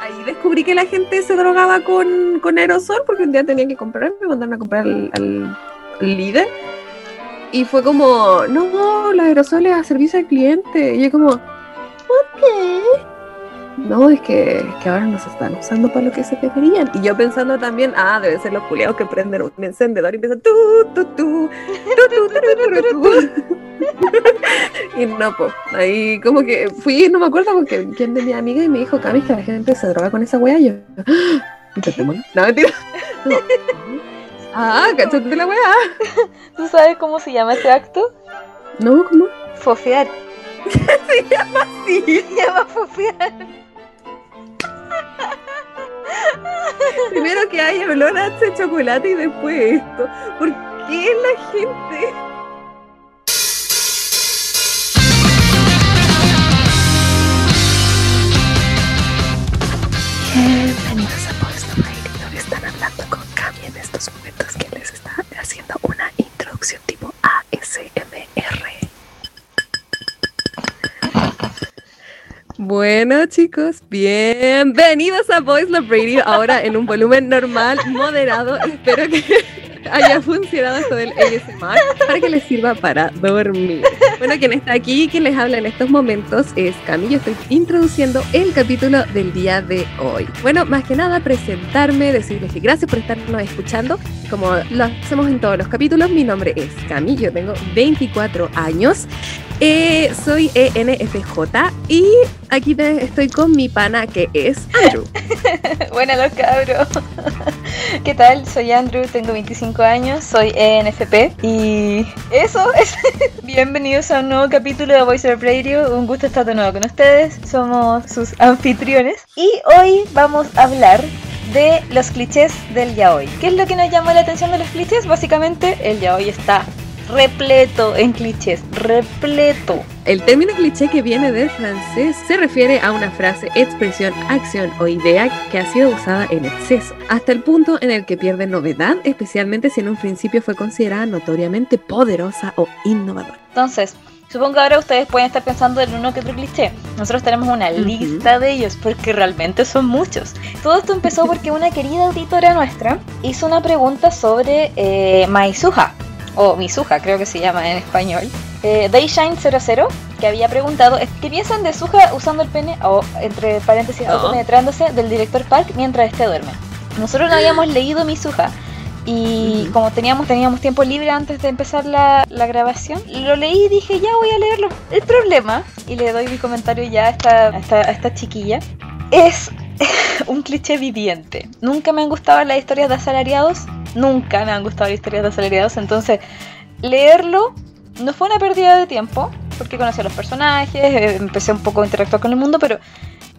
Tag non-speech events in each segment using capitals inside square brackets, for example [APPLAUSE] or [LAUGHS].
Ahí descubrí que la gente se drogaba con, con aerosol porque un día tenía que comprar, me mandaron a comprar al, líder. Y fue como, no, los aerosoles a servicio al cliente. Y yo como. No, es que, es que ahora no se están usando para lo que se deberían. Y yo pensando también, ah, deben ser los culiados que prenden un encendedor y empiezan tu, tu, tu, tu, tu, tu, tu, tu. [LAUGHS] Y no, pues, ahí como que fui, no me acuerdo porque quién de mi amiga y me dijo, Cami, que la gente se droga con esa wea. Y yo, "Ah, no, mentira. No. [LAUGHS] Ah, cachate la wea. ¿Tú sabes cómo se llama ese acto? No, ¿cómo? Fofear. [LAUGHS] Se llama así. Se llama fofear. [LAUGHS] Primero que hay olor a chocolate y después esto. ¿Por qué la gente? Bienvenidos a of Radio. Están hablando con Cami en estos momentos que les está haciendo una introducción tipo ASMR. Bueno chicos, bienvenidos a Voice Love Radio, ahora en un volumen normal, moderado. Espero que [LAUGHS] haya funcionado esto del ASMR para que les sirva para dormir. Bueno, quien está aquí, quien les habla en estos momentos es Cami. Yo estoy introduciendo el capítulo del día de hoy. Bueno, más que nada presentarme, decirles que gracias por estarnos escuchando. Como lo hacemos en todos los capítulos, mi nombre es Cami, yo tengo 24 años. Eh, soy ENFJ y aquí estoy con mi pana que es Andrew. [LAUGHS] Buenas los cabros. [LAUGHS] ¿Qué tal? Soy Andrew, tengo 25 años, soy ENFP y eso es. [LAUGHS] Bienvenidos a un nuevo capítulo de Voice of Radio. Un gusto estar de nuevo con ustedes. Somos sus anfitriones y hoy vamos a hablar de los clichés del yaoi. ¿Qué es lo que nos llamó la atención de los clichés? Básicamente, el yaoi está repleto en clichés, repleto. El término cliché que viene del francés se refiere a una frase, expresión, acción o idea que ha sido usada en exceso, hasta el punto en el que pierde novedad, especialmente si en un principio fue considerada notoriamente poderosa o innovadora. Entonces, supongo que ahora ustedes pueden estar pensando en uno que otro cliché. Nosotros tenemos una lista de ellos porque realmente son muchos. Todo esto empezó porque una querida auditora nuestra hizo una pregunta sobre eh, Maisuha, o Misuha creo que se llama en español. Eh, Dayshine00, que había preguntado ¿qué piensan de Suha usando el pene, o entre paréntesis, Oh. autopenetrándose del director Park mientras este duerme? Nosotros no habíamos [GASPS] leído Misuha, y como teníamos, teníamos tiempo libre antes de empezar la, la grabación, lo leí y dije, ya voy a leerlo. El problema, y le doy mi comentario ya a esta, a esta, a esta chiquilla, es [LAUGHS] un cliché viviente. Nunca me han gustado las historias de asalariados, nunca me han gustado las historias de asalariados, entonces leerlo no fue una pérdida de tiempo, porque conocí a los personajes, eh, empecé un poco a interactuar con el mundo, pero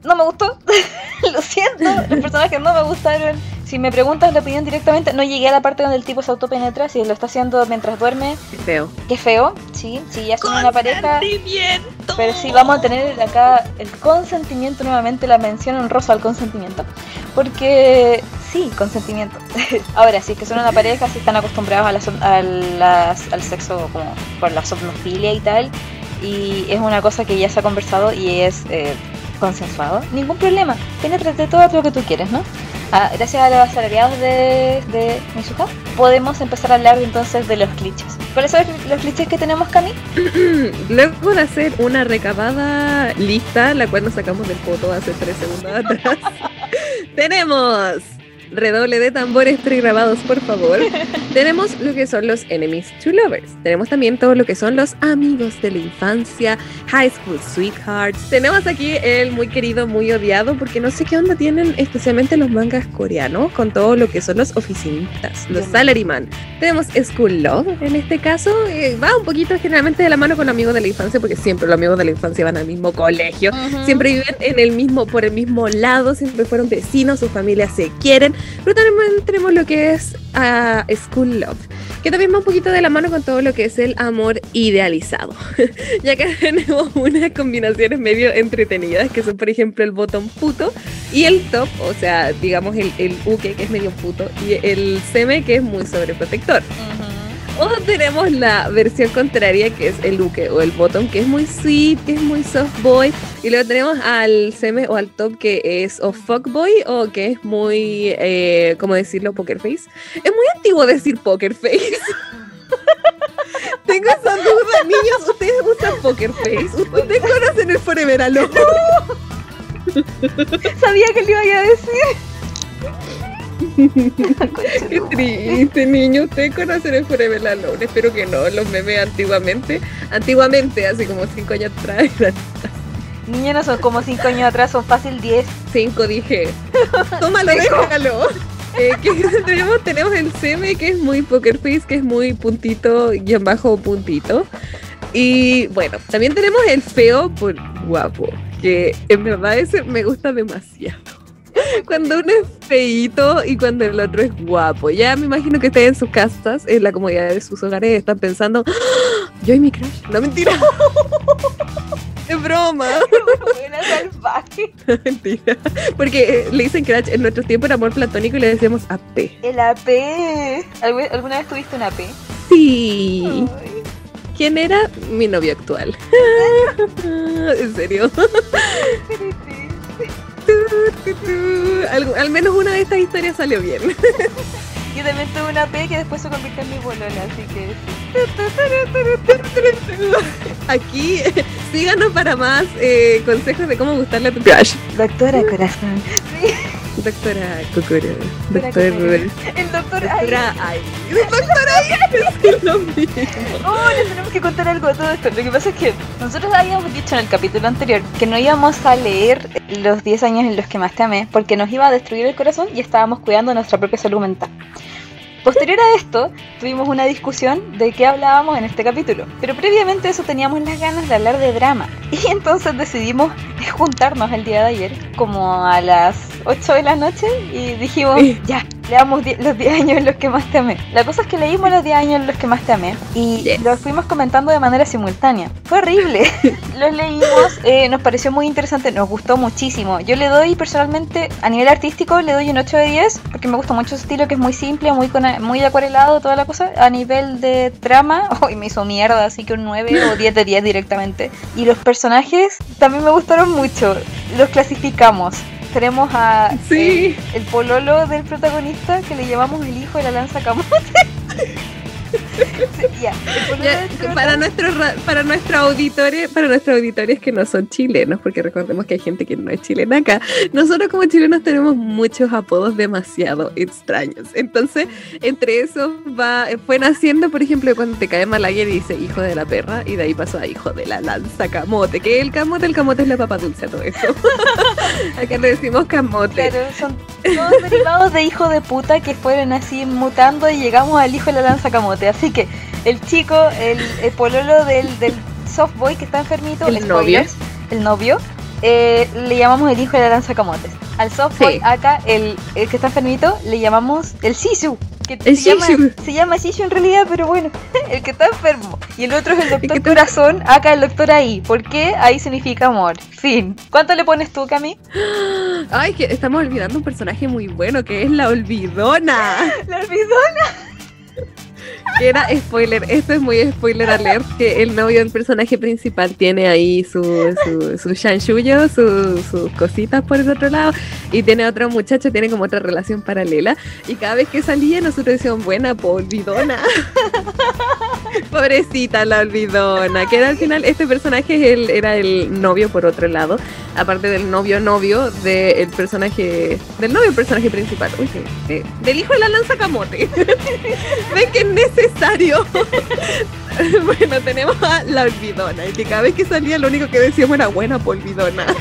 no me gustó. [LAUGHS] Lo siento, los [LAUGHS] personajes no me gustaron. Si me preguntas la opinión directamente, no llegué a la parte donde el tipo se autopenetra, si lo está haciendo mientras duerme, Qué feo. qué feo, sí, sí, ya son una pareja. Pero sí, vamos a tener acá el consentimiento nuevamente, la mención honrosa al consentimiento. Porque sí, consentimiento. [LAUGHS] Ahora, si es que son una pareja, si están acostumbrados a la som- a las- al sexo como por la somnofilia y tal, y es una cosa que ya se ha conversado y es eh, consensuado, ningún problema. Penétrate todo lo que tú quieres, ¿no? Ah, gracias a los asalariados de, de Mizuha, podemos empezar a hablar entonces de los clichés. ¿Cuáles son los clichés que tenemos, Cami? [CLEARS THROAT] Luego de hacer una recabada lista, la cual nos sacamos del foto hace tres segundos atrás, [LAUGHS] tenemos redoble de tambores pregrabados, por favor. [LAUGHS] tenemos lo que son los enemies to lovers. Tenemos también todo lo que son los amigos de la infancia, high school sweethearts. Tenemos aquí el muy querido, muy odiado, porque no sé qué onda tienen especialmente los mangas coreanos con todo lo que son los oficinistas, los salaryman. Tenemos School Love, en este caso, eh, va un poquito generalmente de la mano con amigos de la infancia, porque siempre los amigos de la infancia van al mismo colegio, siempre viven en el mismo, por el mismo lado, siempre fueron vecinos, sus familias se quieren, pero también tenemos lo que es ah, School Love, que también va un poquito de la mano con todo lo que es el amor idealizado, [LAUGHS] ya que [LAUGHS] tenemos unas combinaciones medio entretenidas, que son por ejemplo el botón puto y el top, o sea, digamos el, el uke que es medio puto, y el seme que es muy sobreprotector. O tenemos la versión contraria que es el Luke o el Bottom, que es muy sweet, que es muy soft boy. Y luego tenemos al seme o al top que es o fuck boy o que es muy, eh, ¿cómo decirlo? Poker face. Es muy antiguo decir poker face. [LAUGHS] Tengo esa duda, niños. ¿Ustedes usan Poker Face? ¿Ustedes conocen el Forever Alone? [LAUGHS] Sabía que le iba a decir. [LAUGHS] Qué triste, niño. ¿Ustedes conocen el Forever Alone? Espero que no. Los memes antiguamente. Antiguamente, así como 5 años atrás. [LAUGHS] Niños no son como 5 años atrás, son fácil 10. 5 dije. [LAUGHS] Tómalo, déjalo. Eh, que tenemos, tenemos el CM que es muy poker face, que es muy puntito, guion bajo puntito. Y bueno, también tenemos el feo por guapo, que en verdad ese me gusta demasiado. [LAUGHS] Cuando uno es feito y cuando el otro es guapo. Ya me imagino que estén en sus casas, en la comodidad de sus hogares, están pensando, ¡Ah! yo y mi crush. No mentira. [LAUGHS] Es broma. [LAUGHS] Salvaje. Mentira. Porque le dicen crush en nuestros tiempos era amor platónico y le decíamos AP. El AP. ¿Algu- ¿Alguna vez tuviste un AP? Sí. Ay, ¿Quién era? Mi novio actual. en serio. Al, al menos una de estas historias salió bien. [LAUGHS] Yo también tuve una AP que después se convirtió en mi bolola, así que Aquí, síganos para más eh, consejos de cómo gustarle a tu crush. Doctora Corazón. Doctora Kokoro. Doctor. [LAUGHS] El doctor Ay. Doctora Ay. Doctora Ay. Es lo mismo. [LAUGHS] Oh, les tenemos que contar algo de todo esto. Lo que pasa es que nosotros habíamos dicho en el capítulo anterior que no íbamos a leer los 10 años en los que más te amé porque nos iba a destruir el corazón y estábamos cuidando nuestra propia salud mental. Posterior a esto, tuvimos una discusión de qué hablábamos en este capítulo, pero previamente a eso teníamos las ganas de hablar de drama. [LAUGHS] Y entonces decidimos juntarnos el día de ayer, como a las 8 de la noche, y dijimos, ya, leamos los 10 años en los que más te amé. La cosa es que leímos los 10 años en los que más te amé y Yes. los fuimos comentando de manera simultánea. Fue horrible. [LAUGHS] los leímos, eh, nos pareció muy interesante, nos gustó muchísimo. Yo le doy personalmente, a nivel artístico, le doy un 8 de 10 porque me gusta mucho su estilo que es muy simple, muy, con- muy acuarelado, toda la cosa. A nivel de trama, [LAUGHS] hoy me hizo mierda, así que un 9 o 10 de 10 directamente. Y los personajes también me gustaron mucho. Los clasificamos. Tenemos a Sí. el, el pololo del protagonista que le llamamos el hijo de la lanza camote. [LAUGHS] [LAUGHS] Ya, Ya, para nuestros ra- para nuestros auditores, para nuestros auditores que no son chilenos, porque recordemos que hay gente que no es chilena acá. Nosotros como chilenos tenemos muchos apodos demasiado extraños. Entonces, entre esos va fue naciendo, por ejemplo, cuando te cae mal alguien y dice hijo de la perra y de ahí pasó a hijo de la lanza camote, que el camote, el camote es la papa dulce a todo eso. [LAUGHS] acá le decimos camote. Claro, son todos derivados de hijo de puta que fueron así mutando y llegamos al hijo de la lanza camote. Así que el chico, el, el pololo del, del soft boy que está enfermito, El spoilers, el novio, eh, le llamamos el hijo de la lanza camotes. Al soft Sí. boy acá, el, el que está enfermito, le llamamos el sisu. Que El se, llama, sisu. se llama sisu en realidad, pero bueno, [LAUGHS] el que está enfermo. Y el otro es el doctor está- corazón, acá el doctor ahí. ¿Por qué? Ahí significa amor. Fin. ¿Cuánto le pones tú, Cami? [GASPS] Ay, que estamos olvidando un personaje muy bueno que es la olvidona. [LAUGHS] La olvidó. [LAUGHS] Era spoiler, esto es muy spoiler alert, que el novio del personaje principal tiene ahí su, su, su chanchullo, su- sus cositas por el otro lado, y tiene otro muchacho, tiene como otra relación paralela, y cada vez que salía nosotros decíamos, buena, olvidona. [LAUGHS] Pobrecita la olvidona, que era al final, este personaje es era el novio por otro lado, aparte del novio novio del personaje, del novio personaje principal, uy, del hijo de la lanza camote. [LAUGHS] Ven que es necesario. [LAUGHS] bueno, tenemos a la olvidona, y que cada vez que salía lo único que decíamos era buena por olvidona. [LAUGHS]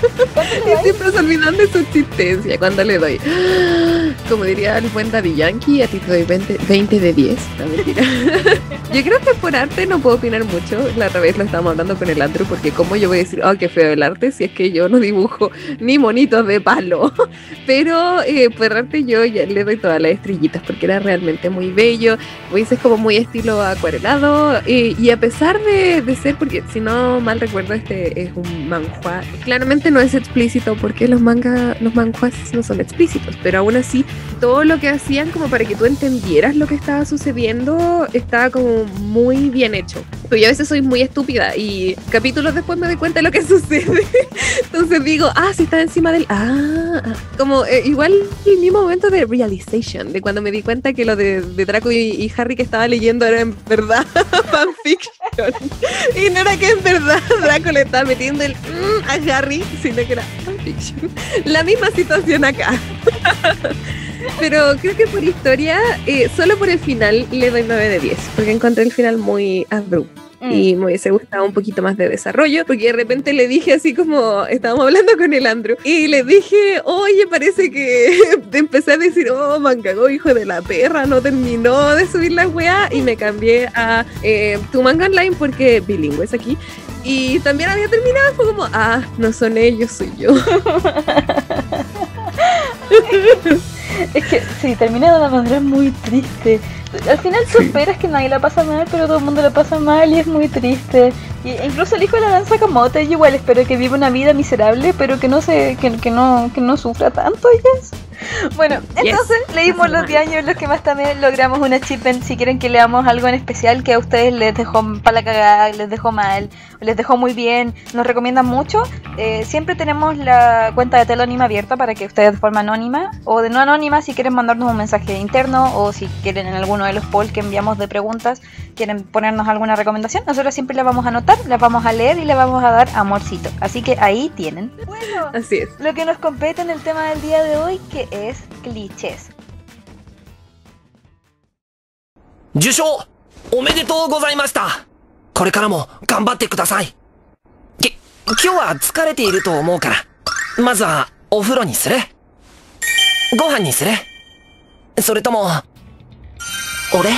y siempre se olvidan de su existencia cuando le doy. [GASPS] Como diría el buen Daddy Yankee, a ti te doy 20, 20 de 10. No, mentira. [LAUGHS] yo creo que por arte no puedo opinar mucho. La otra vez lo estábamos hablando con el Andrew, porque como yo voy a decir, oh, qué feo el arte, si es que yo no dibujo ni monitos de palo. Pero eh, por arte yo ya le doy todas las estrellitas, porque era realmente muy bello. Moisés es como muy estilo acuarelado. Y, a pesar de, de ser, porque si no mal recuerdo, este es un manhua. Claramente no es explícito porque los manga, los manhwas no son explícitos, pero aún así todo lo que hacían como para que tú entendieras lo que estaba sucediendo estaba como muy bien hecho. Pero yo a veces soy muy estúpida y capítulos después me doy cuenta de lo que [LAUGHS] sucede. Entonces digo, ah, si está encima del. Ah, ah". como eh, igual el mismo momento de realization, de cuando me di cuenta que lo de, de Draco y, y Harry que leyendo era en verdad [LAUGHS] fanfiction. y no era que en verdad Draco le estaba metiendo el mm a Harry, sino que era fanfiction. La misma situación acá. [LAUGHS] Pero creo que por historia, eh, solo por el final le doy 9 de 10, porque encontré el final muy abrupto. Mm. Y me hubiese gustado un poquito más de desarrollo, porque de repente le dije así como, estábamos hablando con el Andrew, y le dije, oye, parece que [LAUGHS] empecé a decir, oh, mangagó, hijo de la perra, no terminó de subir la weá, y me cambié a eh, tu manga online porque bilingüe es aquí. Y también había terminado, fue como, ah, no son ellos, soy yo. [LAUGHS] [LAUGHS] Es que sí, termina de una manera muy triste. Al final tú Sí. esperas que nadie la pasa mal, pero todo el mundo la pasa mal y es muy triste. Y incluso el hijo de la danza Sakamoto, yo igual espero que viva una vida miserable, pero que no se, que, que no, que no sufra tanto, yes. [LAUGHS] Bueno, Yes. entonces leímos los mal. 10 años en los que más también logramos una achievement. Si quieren que leamos algo en especial que a ustedes les dejó para la cagada, les dejó mal, les dejó muy bien, nos recomiendan mucho, eh, siempre tenemos la cuenta de Telonima abierta para que ustedes de forma anónima o de no anónima, si quieren mandarnos un mensaje interno o si quieren en alguno de los polls que enviamos de preguntas, quieren ponernos alguna recomendación, nosotros siempre la vamos a anotar, la vamos a leer y le vamos a dar amorcito. Así que ahí tienen. Bueno, Así es. lo que nos compete en el tema del día de hoy, que es clichés. 受賞おめでとうございました。これからも頑張ってください。き、今日は疲れていると思うから、まずはお風呂にする。ご飯にする。それとも、俺？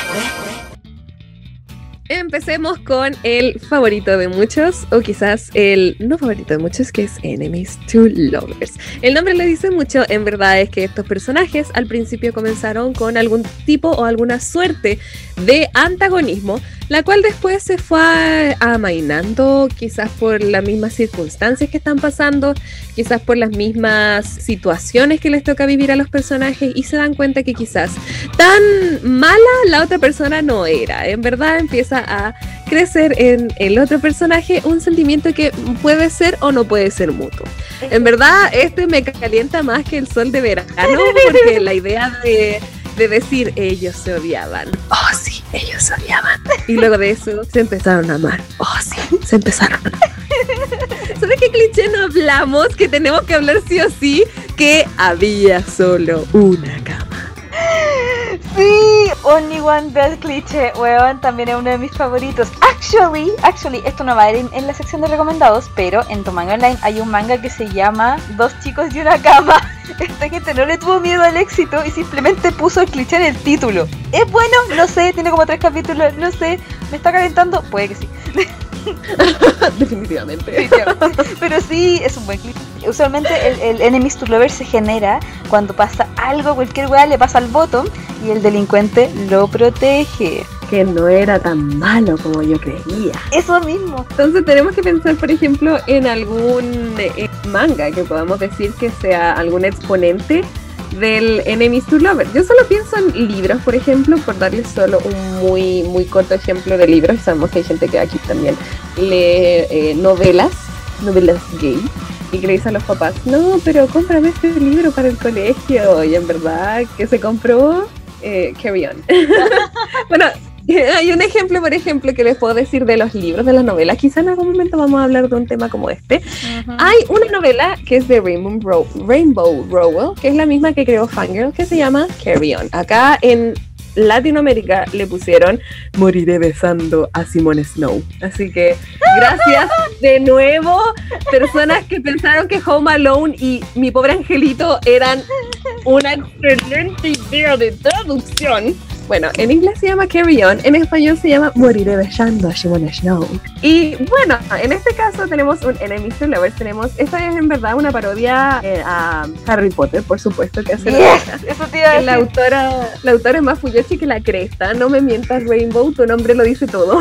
Empecemos con el favorito de muchos, o quizás el no favorito de muchos, que es Enemies to Lovers. El nombre le dice mucho, en verdad es que estos personajes al principio comenzaron con algún tipo o alguna suerte de antagonismo, la cual después se fue amainando, quizás por las mismas circunstancias que están pasando, quizás por las mismas situaciones que les toca vivir a los personajes y se dan cuenta que quizás tan mala la otra persona no era. En verdad empieza a crecer en el otro personaje un sentimiento que puede ser o no puede ser mutuo. En verdad, este me calienta más que el sol de verano, porque la idea de, de decir ellos se odiaban. Oh, sí, ellos se odiaban. Y luego de eso se empezaron a amar. Oh, sí, se empezaron [LAUGHS] a amar. ¿Sabes qué cliché no hablamos? Que tenemos que hablar sí o sí que había solo una cama. Sí, Only One Bell Cliché, weón, también es uno de mis favoritos. Actually, actually, esto no va a ir en, la sección de recomendados, pero en tu manga online hay un manga que se llama Dos chicos y una cama. [LAUGHS] Esta gente no le tuvo miedo al éxito y simplemente puso el cliché en el título. ¿Es bueno? No sé, tiene como tres capítulos, no sé. ¿Me está calentando? Puede que sí. [LAUGHS] [LAUGHS] Definitivamente. Pero sí, es un buen clip. Usualmente el, el enemies to lover se genera cuando pasa algo, cualquier weá le pasa al bottom y el delincuente lo protege. Que no era tan malo como yo creía. Eso mismo. Entonces tenemos que pensar, por ejemplo, en algún eh, manga que podamos decir que sea algún exponente del Enemies to Lover. Yo solo pienso en libros, por ejemplo, por darles solo un muy, muy corto ejemplo de libros. Sabemos que hay gente que aquí también lee eh, novelas, novelas gay, y que le dice a los papás, no, pero cómprame este libro para el colegio. Y en verdad, que se compró? Eh, carry on. [LAUGHS] bueno, [LAUGHS] hay un ejemplo, por ejemplo, que les puedo decir de los libros, de las novelas. Quizá en algún momento vamos a hablar de un tema como este. Hay una novela que es de Rainbow, Rainbow Rowell, que es la misma que creó Fangirl, que se llama Carry On. Acá en Latinoamérica le pusieron Moriré besando a Simone Snow. Así que gracias de nuevo, personas que pensaron que Home Alone y Mi Pobre Angelito eran una excelente idea de traducción. Bueno, en inglés se llama Carry On, en español se llama Moriré besando a Shimon Snow. Y bueno, en este caso tenemos un Enemies to Lovers, tenemos, esta es en verdad una parodia eh, a Harry Potter, por supuesto, que hace la, Yes, eso te iba a la decir. autora, la autora es más fuyoshi que la cresta, no me mientas Rainbow, tu nombre lo dice todo.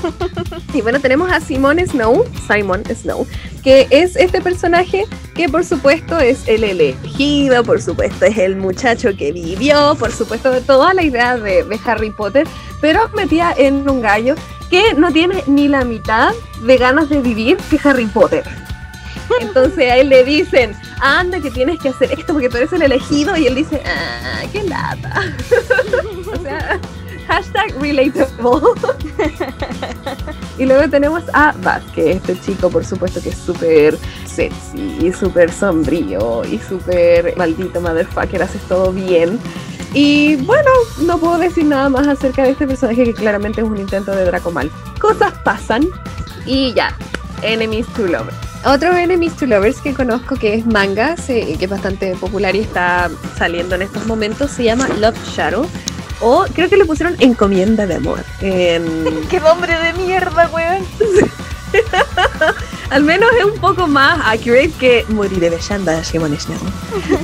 [LAUGHS] y bueno, tenemos a Simon Snow, Simon Snow, que es este personaje que por supuesto es el elegido, por supuesto es el muchacho que vivió, por supuesto toda la idea de, Harry Potter, pero metida en un gallo que no tiene ni la mitad de ganas de vivir que Harry Potter. Entonces a él le dicen, anda que tienes que hacer esto porque tú eres el elegido y él dice, ah, qué lata. [LAUGHS] o sea, hashtag relatable. [LAUGHS] y luego tenemos a Baz, que es este chico por supuesto que es súper sexy y súper sombrío y súper maldito motherfucker, haces todo bien. Y bueno, no puedo decir nada más acerca de este personaje que claramente es un intento de Draco Mal. Cosas pasan y ya, Enemies to Lovers. Otro Enemies to Lovers que conozco que es manga, que es bastante popular y está saliendo en estos momentos, se llama Love Shadow. O creo que le pusieron Encomienda de Amor. En- [LAUGHS] ¡Qué nombre de mierda, weón! [LAUGHS] al menos es un poco más accurate que Moriré besando a Shimon Snow.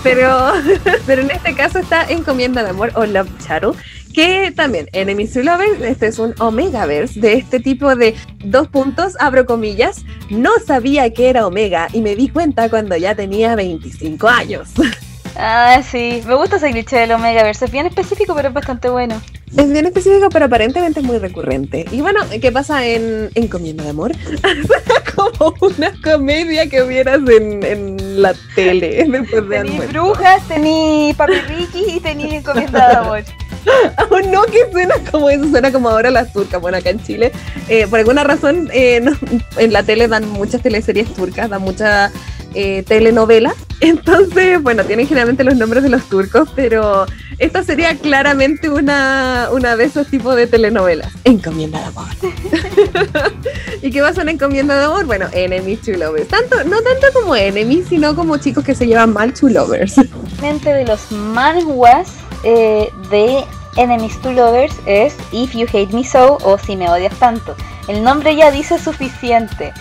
Pero, [LAUGHS] pero en este caso está Encomienda de Amor o Love Shadow. Que también, Enemies to Lovers, este es un Omegaverse de este tipo de dos puntos, abro comillas. No sabía que era Omega y me di cuenta cuando ya tenía 25 años. [LAUGHS] Ah, sí. Me gusta ese cliché del Omegaverse. Es bien específico, pero es bastante bueno. Es bien específico, pero aparentemente es muy recurrente. Y bueno, ¿qué pasa en Encomienda de Amor? [LAUGHS] Como una comedia que vieras en, en la tele después de Tení almuerzo. brujas, tení papi Ricky y tení encomienda de amor. [LAUGHS] Oh, no, que suena como eso, suena como ahora las turcas. Bueno, acá en Chile, eh, por alguna razón, eh, no- [LAUGHS] en la tele dan muchas teleseries turcas, dan mucha eh, telenovela. [LAUGHS] Entonces, bueno, tienen generalmente los nombres de los turcos, pero esta sería claramente una, una de esos tipos de telenovelas. Encomienda de amor. ¿Y qué pasa en Encomienda de amor? Bueno, enemies to lovers. Tanto, no tanto como enemies, sino como chicos que se llevan mal to lovers. Mente de los manhwas eh, de Enemies to Lovers es If You Hate Me So o Si Me Odias Tanto. El nombre ya dice suficiente.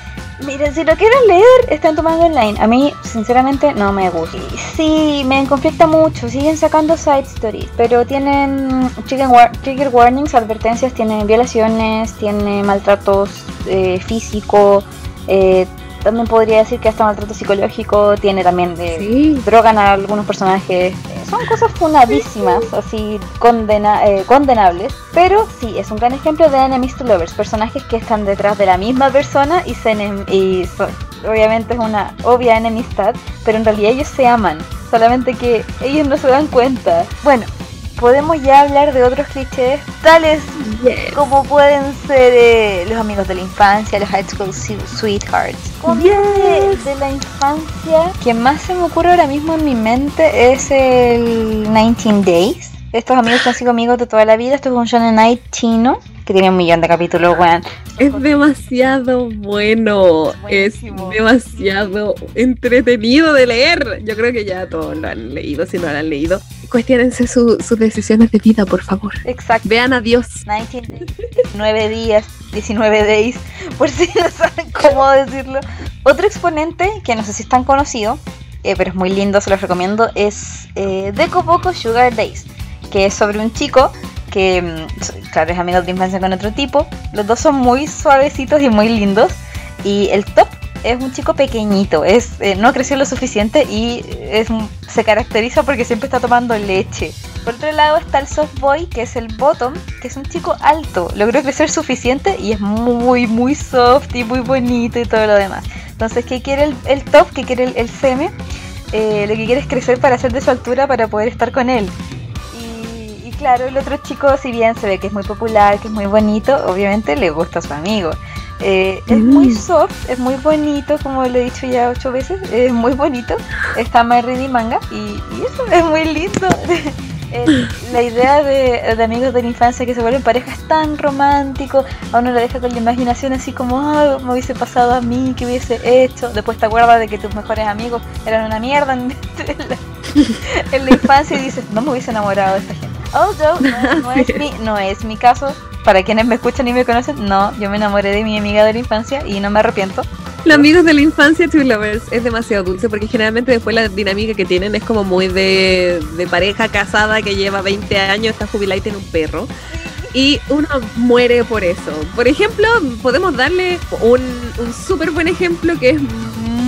Miren, si lo quieren leer, está en tu manga online. A mí, sinceramente, no me gusta. Sí, me conflicta mucho. Siguen sacando side stories, pero tienen trigger warnings, advertencias, tienen violaciones, tiene maltratos eh, físico. eh, también podría decir que hasta maltrato psicológico. Tiene también eh, Sí. drogan a algunos personajes. Eh, Son cosas funadísimas, así condena, eh, condenables. Pero sí, es un gran ejemplo de enemies to lovers. Personajes que están detrás de la misma persona y, se y obviamente es una obvia enemistad. Pero en realidad ellos se aman. Solamente que ellos no se dan cuenta. Bueno, podemos ya hablar de otros clichés, tales Yes. como pueden ser eh, los amigos de la infancia, los high school sweethearts. Cosas Yes. de la infancia que más se me ocurre ahora mismo en mi mente es el 19 Days. Estos amigos han sido amigos de toda la vida. Esto es un shonen night chino que tiene un millón de capítulos, weón. Es demasiado bueno, es demasiado entretenido de leer. Yo creo que ya todos lo han leído, si no lo han leído. Cuestiónense su- sus decisiones de vida, por favor. Exacto. Vean a Dios. 19 days, 19 días, 19 days, por si no saben cómo decirlo. Otro exponente que no sé si es tan conocido, eh, pero es muy lindo, se los recomiendo, es eh, Deco Poco Sugar Days, que es sobre un chico que, mm, claro, es amigo de infancia con otro tipo. Los dos son muy suavecitos y muy lindos. Y el top es un chico pequeñito, es eh, no creció lo suficiente y es, un- se caracteriza porque siempre está tomando leche. Por otro lado está el soft boy, que es el bottom, que es un chico alto. Logró crecer suficiente y es muy, muy soft y muy bonito y todo lo demás. Entonces, ¿qué quiere el, el top? ¿Qué quiere el, el seme? Eh, lo que quiere es crecer para ser de su altura para poder estar con él. Claro, el otro chico, si bien se ve que es muy popular, que es muy bonito, obviamente le gusta a su amigo. Eh, es Mm. muy soft, es muy bonito, como lo he dicho ya ocho veces, [LAUGHS] es muy bonito. Está My Reading Manga y, y eso es muy lindo. [LAUGHS] El- la idea de, de amigos de la infancia que se vuelven parejas tan romántico, a uno le deja con la imaginación así como, "Ay, me hubiese pasado a mí, que hubiese hecho. Después te acuerdas de que tus mejores amigos eran una mierda en, [LAUGHS] en la, en la infancia y dices, no me hubiese enamorado de esta gente. Although no, no es [LAUGHS] mi, no es mi caso. Para quienes me escuchan y me conocen, no, yo me enamoré de mi amiga de la infancia y no me arrepiento. Los amigos de la infancia, Two Lovers, es demasiado dulce porque generalmente después la dinámica que tienen es como muy de, de pareja casada que lleva 20 años, está jubilada y tiene un perro. Y uno muere por eso. Por ejemplo, podemos darle un, un súper buen ejemplo que es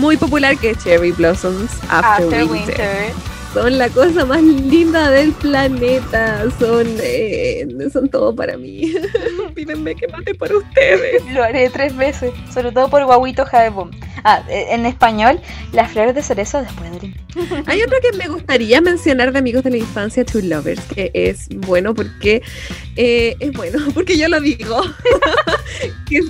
muy popular que es Cherry Blossoms After, After Winter. Winter. Son la cosa más linda del planeta. Son, eh, son todo para mí. [LAUGHS] Pídenme que mate por ustedes. [LAUGHS] Lo haré tres veces, sobre todo por Guaguito Jaebom. Ah, eh, en español, las flores de cerezo después de [LAUGHS] Hay otro que me gustaría mencionar de amigos de la infancia, Two Lovers, que es bueno porque eh, es bueno [LAUGHS] porque yo lo digo, que,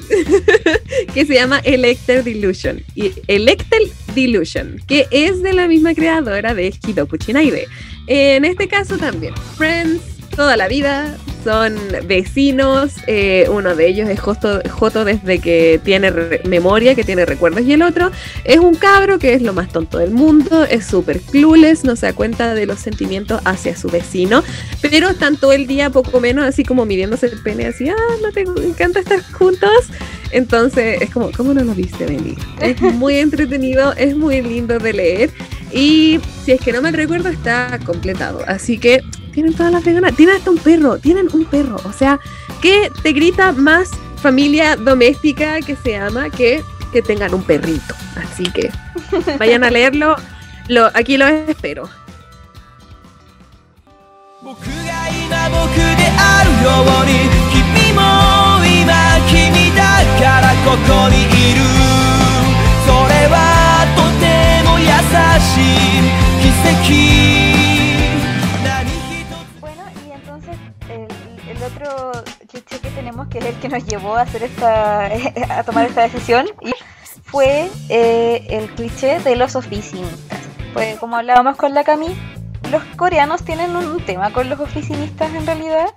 que se llama Electer Delusion y Electer Delusion, que es de la misma creadora de Hidoku Chinaide. En este caso también, Friends toda la vida, son vecinos, eh, uno de ellos es Joto, Joto desde que tiene memoria, que tiene recuerdos, y el otro es un cabro que es lo más tonto del mundo, es súper clueless, no se da cuenta de los sentimientos hacia su vecino, pero están todo el día poco menos así como midiéndose el pene, así, ah, no te encanta estar juntos. Entonces es como, ¿cómo no lo viste venir? Es [LAUGHS] muy entretenido, es muy lindo de leer. Y si es que no me recuerdo, está completado. Así que tienen todas las de ganas. Tienen hasta un perro, tienen un perro. O sea, que te grita más familia doméstica que se ama que que tengan un perrito. Así que vayan a leerlo. Lo, aquí los espero. 僕が今僕であるように君も今君だからここにいるそれはとても優しい奇 que tenemos, que es el que nos llevó a hacer esta, [LAUGHS] a tomar esta decisión, y fue eh, el cliché de los oficinistas. Pues como hablábamos con la Cami, los coreanos tienen un tema con los oficinistas en realidad.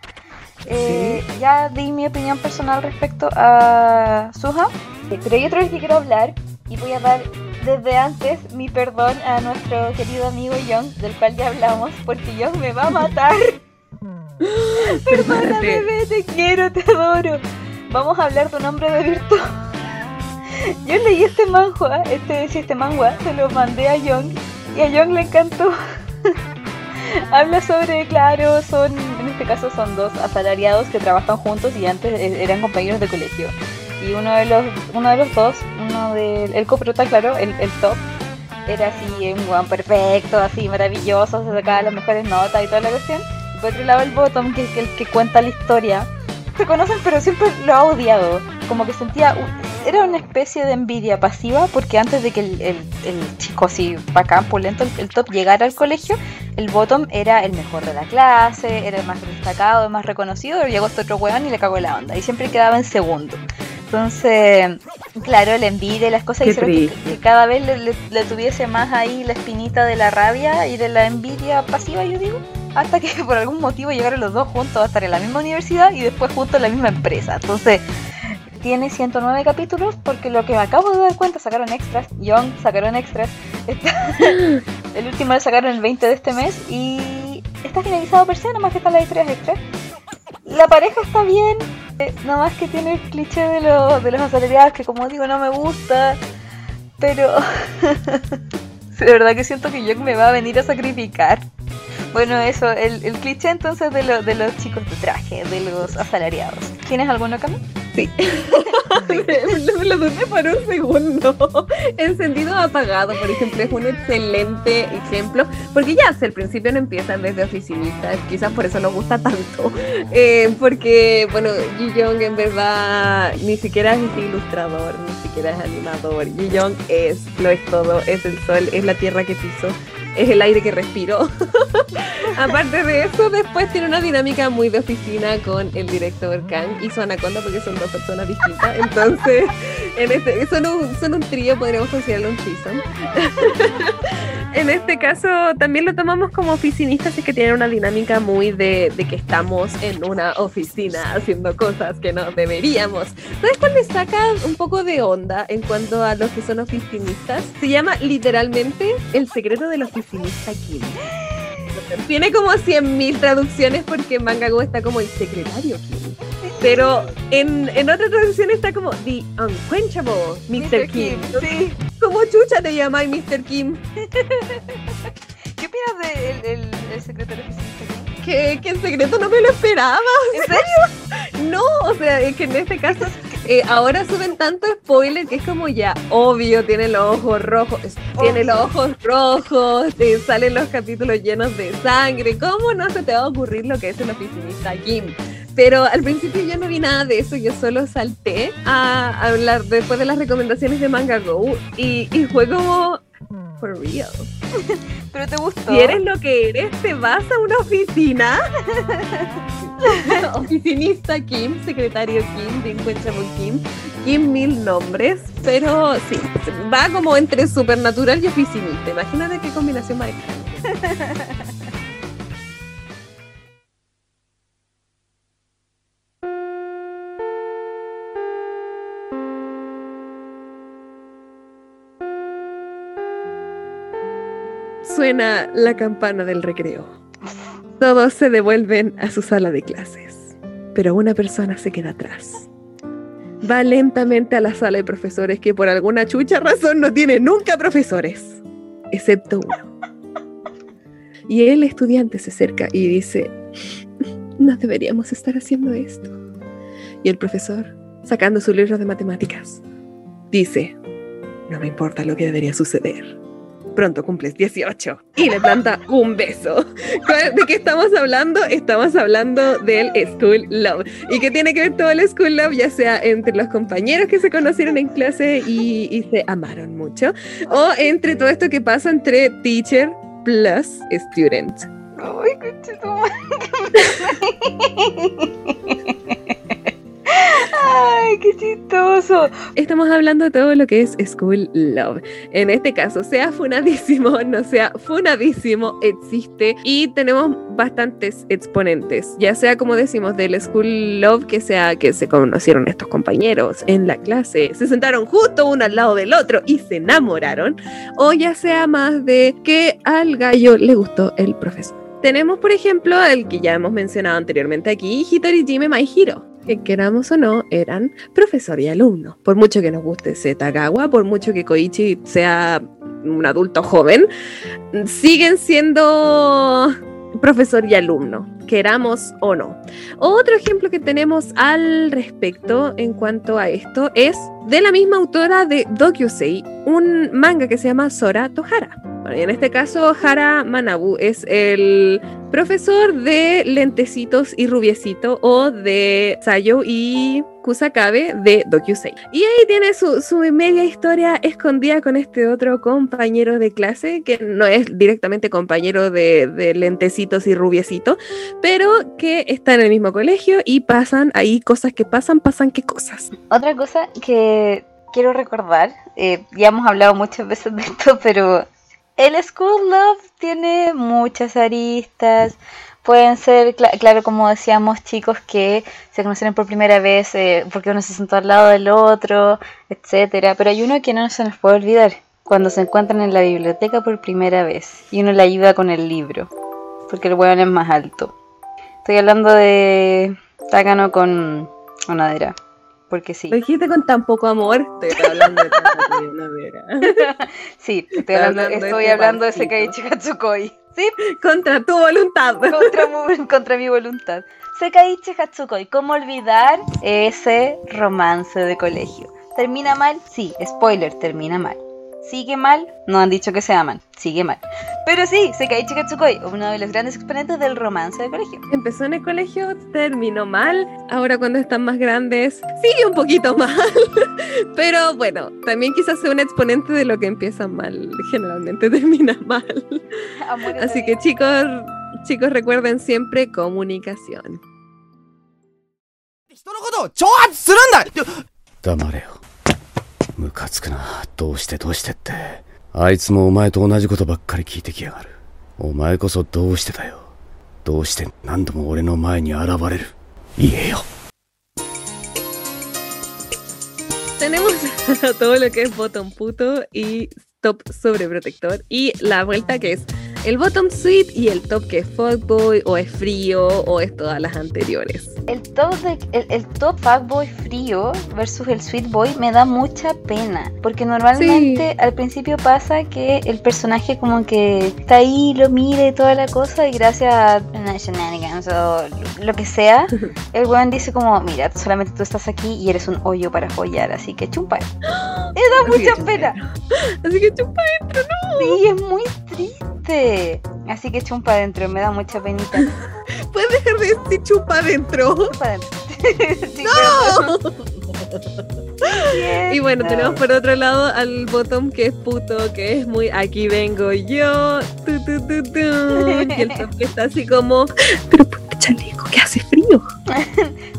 Eh, Ya di mi opinión personal respecto a Suha, pero hay otro que quiero hablar y voy a dar desde antes mi perdón a nuestro querido amigo Young, del cual ya hablamos, porque Young me va a matar. [LAUGHS] [LAUGHS] Prepárate. bebé, te quiero, te adoro. Vamos a hablar de un hombre de virtud. [LAUGHS] Yo leí este manhua, este, este manga, se lo mandé a Young y a Young le encantó. [LAUGHS] Habla sobre, claro, son, en este caso son dos asalariados que trabajan juntos y antes e- eran compañeros de colegio. Y uno de los, uno de los dos, uno del, el coprota, claro, el, el top, era así un guan perfecto, así maravilloso, se sacaba las mejores notas y toda la cuestión. Por otro lado el bottom, que es el que cuenta la historia. Se conocen pero siempre lo ha odiado. Como que sentía, era una especie de envidia pasiva porque antes de que el, el- el chico así bacán, pulento, el, el top llegara al colegio, el bottom era el mejor de la clase, era el más destacado, el más reconocido, pero llegó este otro weón y le cagó la onda. Y siempre quedaba en segundo. Entonces, claro, la envidia y las cosas hicieron que, que cada vez le, le- le tuviese más ahí la espinita de la rabia y de la envidia pasiva, yo digo. Hasta que por algún motivo llegaron los dos juntos a estar en la misma universidad y después juntos en la misma empresa. Entonces, tiene 109 capítulos porque lo que me acabo de dar cuenta sacaron extras. Young sacaron extras. [LAUGHS] El último lo sacaron el 20 de este mes y está finalizado per se, nomás que están las historias extras. La pareja está bien, eh, nomás que tiene el cliché de, lo- de los asalariados que como digo no me gusta, pero [LAUGHS] de verdad que siento que Young me va a venir a sacrificar. Bueno, eso, el, el cliché entonces de, lo- de los chicos de traje, de los asalariados. ¿Tienes alguno, Cami? Sí. [LAUGHS] [LAUGHS] me lo dudé por un segundo. [LAUGHS] Encendido o apagado, por ejemplo, es un excelente ejemplo. Porque ya el principio no empiezan desde oficinistas. Quizás por eso nos gusta tanto. Eh, porque, bueno, Ji Young en verdad ni siquiera es ilustrador, ni siquiera es animador. Ji Young es, lo es todo. Es el sol, es la tierra que piso. Es el aire que respiro. [LAUGHS] Aparte de eso, después tiene una dinámica muy de oficina con el director Kang y su anaconda porque son dos personas distintas. Entonces, en este, son, un, son un trío, podríamos considerarlo un threesome. [LAUGHS] en este caso, también lo tomamos como oficinistas, es que tienen una dinámica muy de, de que estamos en una oficina haciendo cosas que no deberíamos. ¿Sabes cuál me saca un poco de onda en cuanto a los que son oficinistas? Se llama literalmente El secreto del oficinista Kim. Tiene como 100.000 traducciones porque en Mangago está como el secretario Kim. Pero en, en otra traducción está como The Unquenchable Mr. Kim. Sí. Como chucha te llamáis Mr. Kim. [LAUGHS] ¿Qué opinas del el, el secretario? Que, que en secreto no me lo esperaba. ¿En serio? [LAUGHS] No, o sea, es que en este caso eh, ahora suben tanto spoiler que es como ya obvio, tiene los ojos rojos, es- tiene los ojos rojos, te salen los capítulos llenos de sangre. ¿Cómo no se te va a ocurrir lo que es el oficinista Kim? Pero al principio yo no vi nada de eso, yo solo salté a hablar después de las recomendaciones de Manga Go y, y fue como, for real. [LAUGHS] ¿Pero te gustó? Si eres lo que eres, te vas a una oficina. [LAUGHS] Oficinista Kim, secretario Kim, Delincuenchable Kim, Kim mil nombres, pero sí, va como entre supernatural y oficinista. Imagínate qué combinación más [LAUGHS] Suena la campana del recreo. Todos se devuelven a su sala de clases, pero una persona se queda atrás. Va lentamente a la sala de profesores que por alguna chucha razón no tiene nunca profesores, excepto uno. Y el estudiante se acerca y dice, no deberíamos estar haciendo esto. Y el profesor, sacando su libro de matemáticas, dice, no me importa lo que debería suceder. Pronto cumples 18 y le planta un beso. ¿De qué estamos hablando? Estamos hablando del School Love. ¿Y qué tiene que ver todo el School Love? Ya sea entre los compañeros que se conocieron en clase y, se amaron mucho, o entre todo esto que pasa entre teacher plus student. Ay, conchetumare. Qué chistoso. Estamos hablando de todo lo que es School Love. En este caso, sea funadísimo, [LAUGHS] no sea funadísimo, existe y tenemos bastantes exponentes, ya sea como decimos del School Love, que sea que se conocieron estos compañeros en la clase, se sentaron justo uno al lado del otro y se enamoraron, o ya sea más de que al gallo le gustó el profesor. Tenemos, por ejemplo, el que ya hemos mencionado anteriormente aquí, Hitori Jime My que queramos o no, eran profesor y alumno. Por mucho que nos guste Setagawa, por mucho que Koichi sea un adulto joven, siguen siendo profesor y alumno, queramos o no. Otro ejemplo que tenemos al respecto en cuanto a esto es de la misma autora de Dokyusei, un manga que se llama Sora Tohara. Bueno, y en este caso, Hara Manabu es el profesor de lentecitos y rubiecito o de Sayo y Kusakabe de Dokyusei. Y ahí tiene su, su media historia escondida con este otro compañero de clase que no es directamente compañero de, de lentecitos y rubiecito, pero que está en el mismo colegio y pasan ahí cosas que pasan, pasan qué cosas. Otra cosa que quiero recordar, eh, ya hemos hablado muchas veces de esto, [LAUGHS] pero el School Love tiene muchas aristas. Pueden ser, cla- claro, como decíamos, chicos que se conocieron por primera vez eh, porque uno se sentó al lado del otro, etcétera. Pero hay uno que no se nos puede olvidar, cuando se encuentran en la biblioteca por primera vez y uno le ayuda con el libro, porque el weón es más alto. Estoy hablando de Takano con Onadera, porque sí. Lo dijiste con tan poco amor. Estoy hablando de tanta telenovela. [LAUGHS] Sí, estoy hablando, estoy este hablando de barquito. Sekaiichi Hatsukoi. Sí, Contra tu voluntad. contra, [LAUGHS] contra mi voluntad. Sekaiichi Hatsukoi, ¿cómo olvidar ese romance de colegio? ¿Termina mal? Sí, spoiler, termina mal. ¿Sigue mal? No han dicho que se aman, sigue mal. Pero sí, Sekaiichi Hatsukoi, uno de los grandes exponentes del romance de colegio. Empezó en el colegio, terminó mal. Ahora cuando están más grandes, sigue un poquito [LAUGHS] mal. Pero bueno, también quizás sea un exponente de lo que empieza mal. Generalmente [LAUGHS] termina mal. [LAUGHS] Así que chicos, chicos recuerden siempre comunicación. あいつもお前と同じことばっかり聞いてきやがる。お前こそどうしてだよ。どうして何度も俺の前に現れる。言えよ。Tenemos [LAUGHS] todo lo que es botón puto y top sobreprotector. Y la vuelta que es el bottom sweet y el top que es fuckboy o es frío o es todas las anteriores. El top, de, el, el top fuckboy frío versus el sweet boy me da mucha pena. Porque normalmente al principio pasa que el personaje como que está ahí, lo mira y toda la cosa y gracias a una shenanigans o lo que sea, [LAUGHS] el weón dice como, mira, solamente tú estás aquí y eres un hoyo para follar, así que chumpa. [GASPS] Me da Así mucha pena. [LAUGHS] Así que chupa adentro, no. Sí, es muy triste. Así que chumpa adentro, me da mucha penita. [LAUGHS] Puedes dejar de decir chupa adentro. Chumpa adentro. [LAUGHS] Sí, [LAUGHS] Y bueno, tenemos por otro lado al bottom que es puto, que es muy aquí vengo yo. tu, tu, tu. Y el top que está así como, pero chaleco, que hace frío.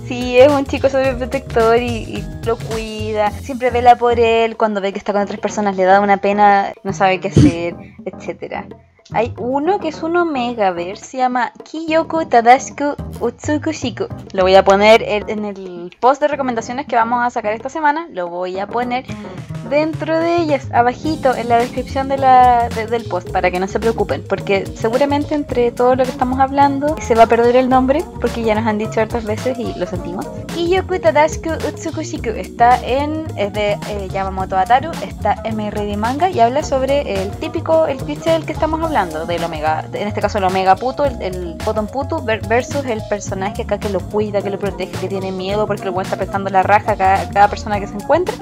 Sí, es un chico sobreprotector y, y lo cuida. Siempre vela por él. Cuando ve que está con otras personas le da una pena, no sabe qué hacer, etcétera. Hay uno que es un Omega Ver, se llama Kiyoku Tadashiku Utsukushiku. Lo voy a poner en el post de recomendaciones que vamos a sacar esta semana. Lo voy a poner dentro de ellas, abajito, en la descripción de la, de- del post, para que no se preocupen. Porque seguramente entre todo lo que estamos hablando se va a perder el nombre, porque ya nos han dicho hartas veces y lo sentimos. Kiyoku Tadashiku Utsukushiku está en, es de eh, Yamamoto Ataru, está en ready manga y habla sobre el típico, el cliché del que estamos hablando, del Omega, en este caso el Omega puto, el, el bottom puto ver- versus el personaje acá que lo cuida, que lo protege, que tiene miedo porque buen está prestando la raja a cada, cada persona que se encuentra.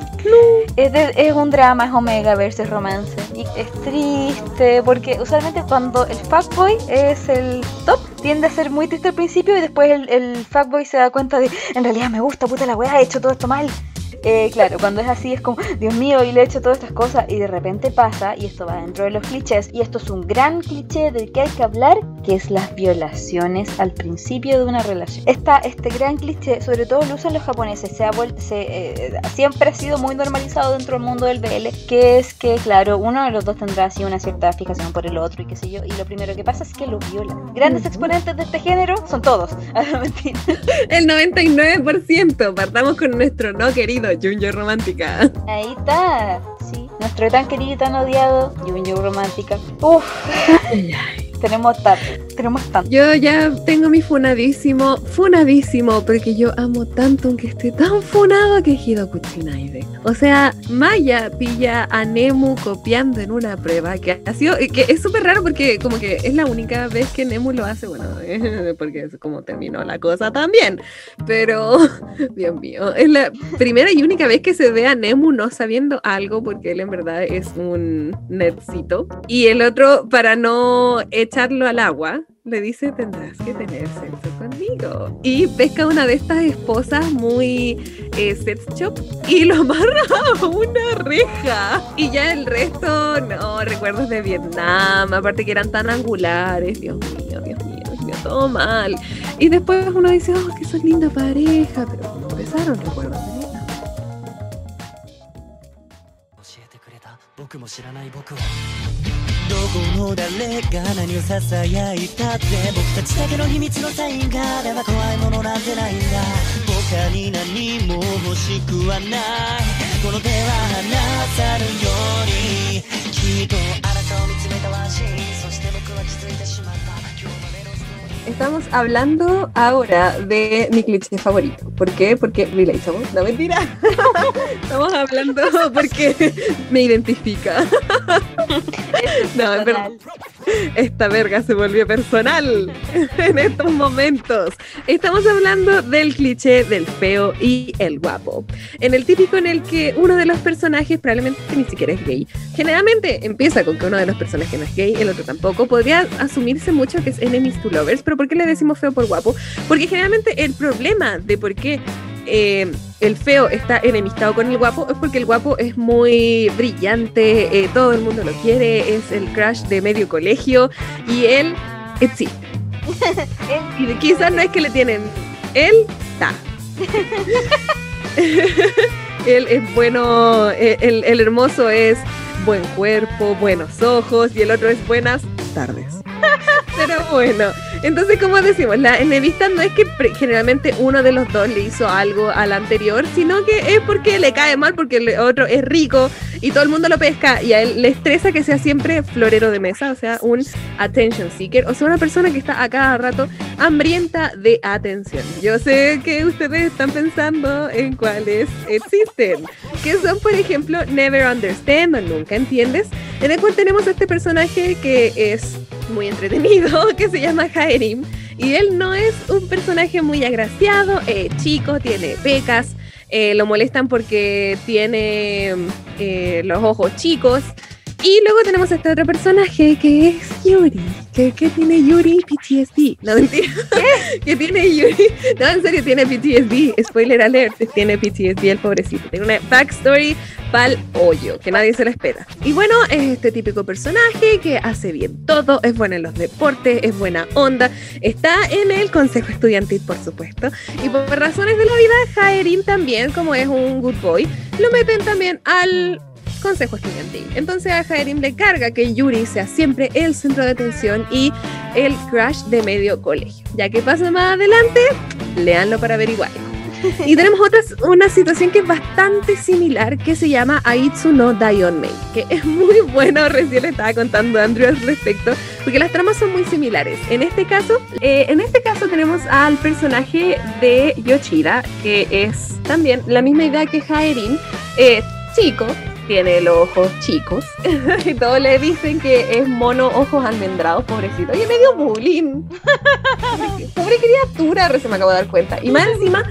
Es, de- es un drama, es Omega versus romance. Y es triste porque usualmente cuando el fuckboy es el top, tiende a ser muy triste al principio y después el, el fuckboy se da cuenta de en realidad me gusta, puta la weá, he hecho todo esto mal. Eh, claro, cuando es así es como, Dios mío, y le he hecho todas estas cosas y de repente pasa, y esto va dentro de los clichés, y esto es un gran cliché del que hay que hablar, que es las violaciones al principio de una relación. Esta, este gran cliché, sobre todo lo usan los japoneses, se ha se, eh, siempre ha sido muy normalizado dentro del mundo del BL, que es que, claro, uno de los dos tendrá así una cierta fijación por el otro y qué sé yo, y lo primero que pasa es que lo violan. Grandes exponentes de este género son todos. [LAUGHS] Ah, mentira. El 99%. Partamos con nuestro no querido Junjo Romántica. Ahí está, sí. Nuestro tan querido y tan odiado Junjo Romántica. Uf, tenemos tanto, tenemos tanto. Yo ya tengo mi funadísimo, funadísimo, porque yo amo tanto aunque esté tan funado que es Hidoku Tsunaide. O sea, Maya pilla a Nemu copiando en una prueba que ha sido, que es súper raro porque como que es la única vez que Nemu lo hace, bueno, [LAUGHS] porque es como terminó la cosa también. Pero, [LAUGHS] Dios mío, es la primera y única vez que se ve a Nemu no sabiendo algo porque él en verdad es un nerdcito. Y el otro, para no echarlo al agua, le dice tendrás que tener sexo conmigo. Y pesca una de estas esposas muy eh, sex shop y lo amarra [LAUGHS] a una reja. Y ya el resto, no, recuerdos de Vietnam, aparte que eran tan angulares, Dios mío, Dios mío, Dios mío, todo mal. Y después uno dice, oh, que son linda pareja, pero como empezaron, recuerdos de Vietnam. 教えてくれた僕も知らない僕は どこの誰が何を囁いたって僕たちだけの秘密のサインがあれば怖いものなんてないんだ。他に何も欲しくはないこの手は離さぬように。きっとあなたを見つめたわしそして僕は気づいてしまった。Estamos hablando ahora de mi cliché favorito. ¿Por qué? Porque relatable. No, mentira. [LAUGHS] Estamos hablando porque me identifica. No, es verdad. Esta verga se volvió personal en estos momentos. Estamos hablando del cliché del feo y el guapo. En el típico en el que uno de los personajes probablemente ni siquiera es gay. Generalmente empieza con que uno de los personajes no es gay, el otro tampoco. Podría asumirse mucho que es enemies to lovers, pero ¿por qué le decimos feo por guapo? Porque generalmente el problema de por qué eh, el feo está enemistado con el guapo es porque el guapo es muy brillante, eh, todo el mundo lo quiere, es el crush de medio colegio y él existe. [LAUGHS] Y quizás no es que le tienen, él está. [LAUGHS] él es bueno, eh, el, el hermoso es buen cuerpo, buenos ojos y el otro es buenas tardes. [LAUGHS] Pero bueno, Entonces, como decimos, la enemistad no es que generalmente uno de los dos le hizo algo al anterior, sino que es porque le cae mal, porque el otro es rico y todo el mundo lo pesca y a él le estresa que sea siempre florero de mesa, o sea, un attention seeker, o sea, una persona que está a cada rato hambrienta de atención. Yo sé que ustedes están pensando en cuáles existen, que son, por ejemplo, Never Understand o Nunca Entiendes, en el cual tenemos este personaje que es muy entretenido, [LAUGHS] que se llama Y él no es un personaje muy agraciado, eh, chico, tiene pecas, eh, lo molestan porque tiene eh, los ojos chicos. Y luego tenemos a este otro personaje que es Yuri. que que tiene Yuri? PTSD. No, mentira. [LAUGHS] que tiene Yuri? No, en serio, tiene PTSD. Spoiler alert, tiene PTSD el pobrecito. Tiene una backstory pal hoyo, que nadie se la espera. Y bueno, es este típico personaje que hace bien todo, es bueno en los deportes, es buena onda, está en el consejo estudiantil, por supuesto. Y por razones de la vida, Jaerin también, como es un good boy, lo meten también al consejo estudiantil. Entonces a Jaerim le carga que Yuri sea siempre el centro de atención y el crush de medio colegio. Ya que pasa más adelante, leanlo para averiguar. [LAUGHS] Y tenemos otra, una situación que es bastante similar que se llama Aitsu no Daionmei, que es muy bueno, [LAUGHS] recién le estaba contando a Andrew al respecto, porque las tramas son muy similares. En este caso, eh, en este caso tenemos al personaje de Yoshida, que es también la misma idea que Haerin, eh, chico, tiene los ojos chicos [LAUGHS] y todos le dicen que es mono ojos almendrados, pobrecito. Oye, me dio bullying. Pobre- [LAUGHS] Pobre criatura, recién me acabo de dar cuenta. Y más encima,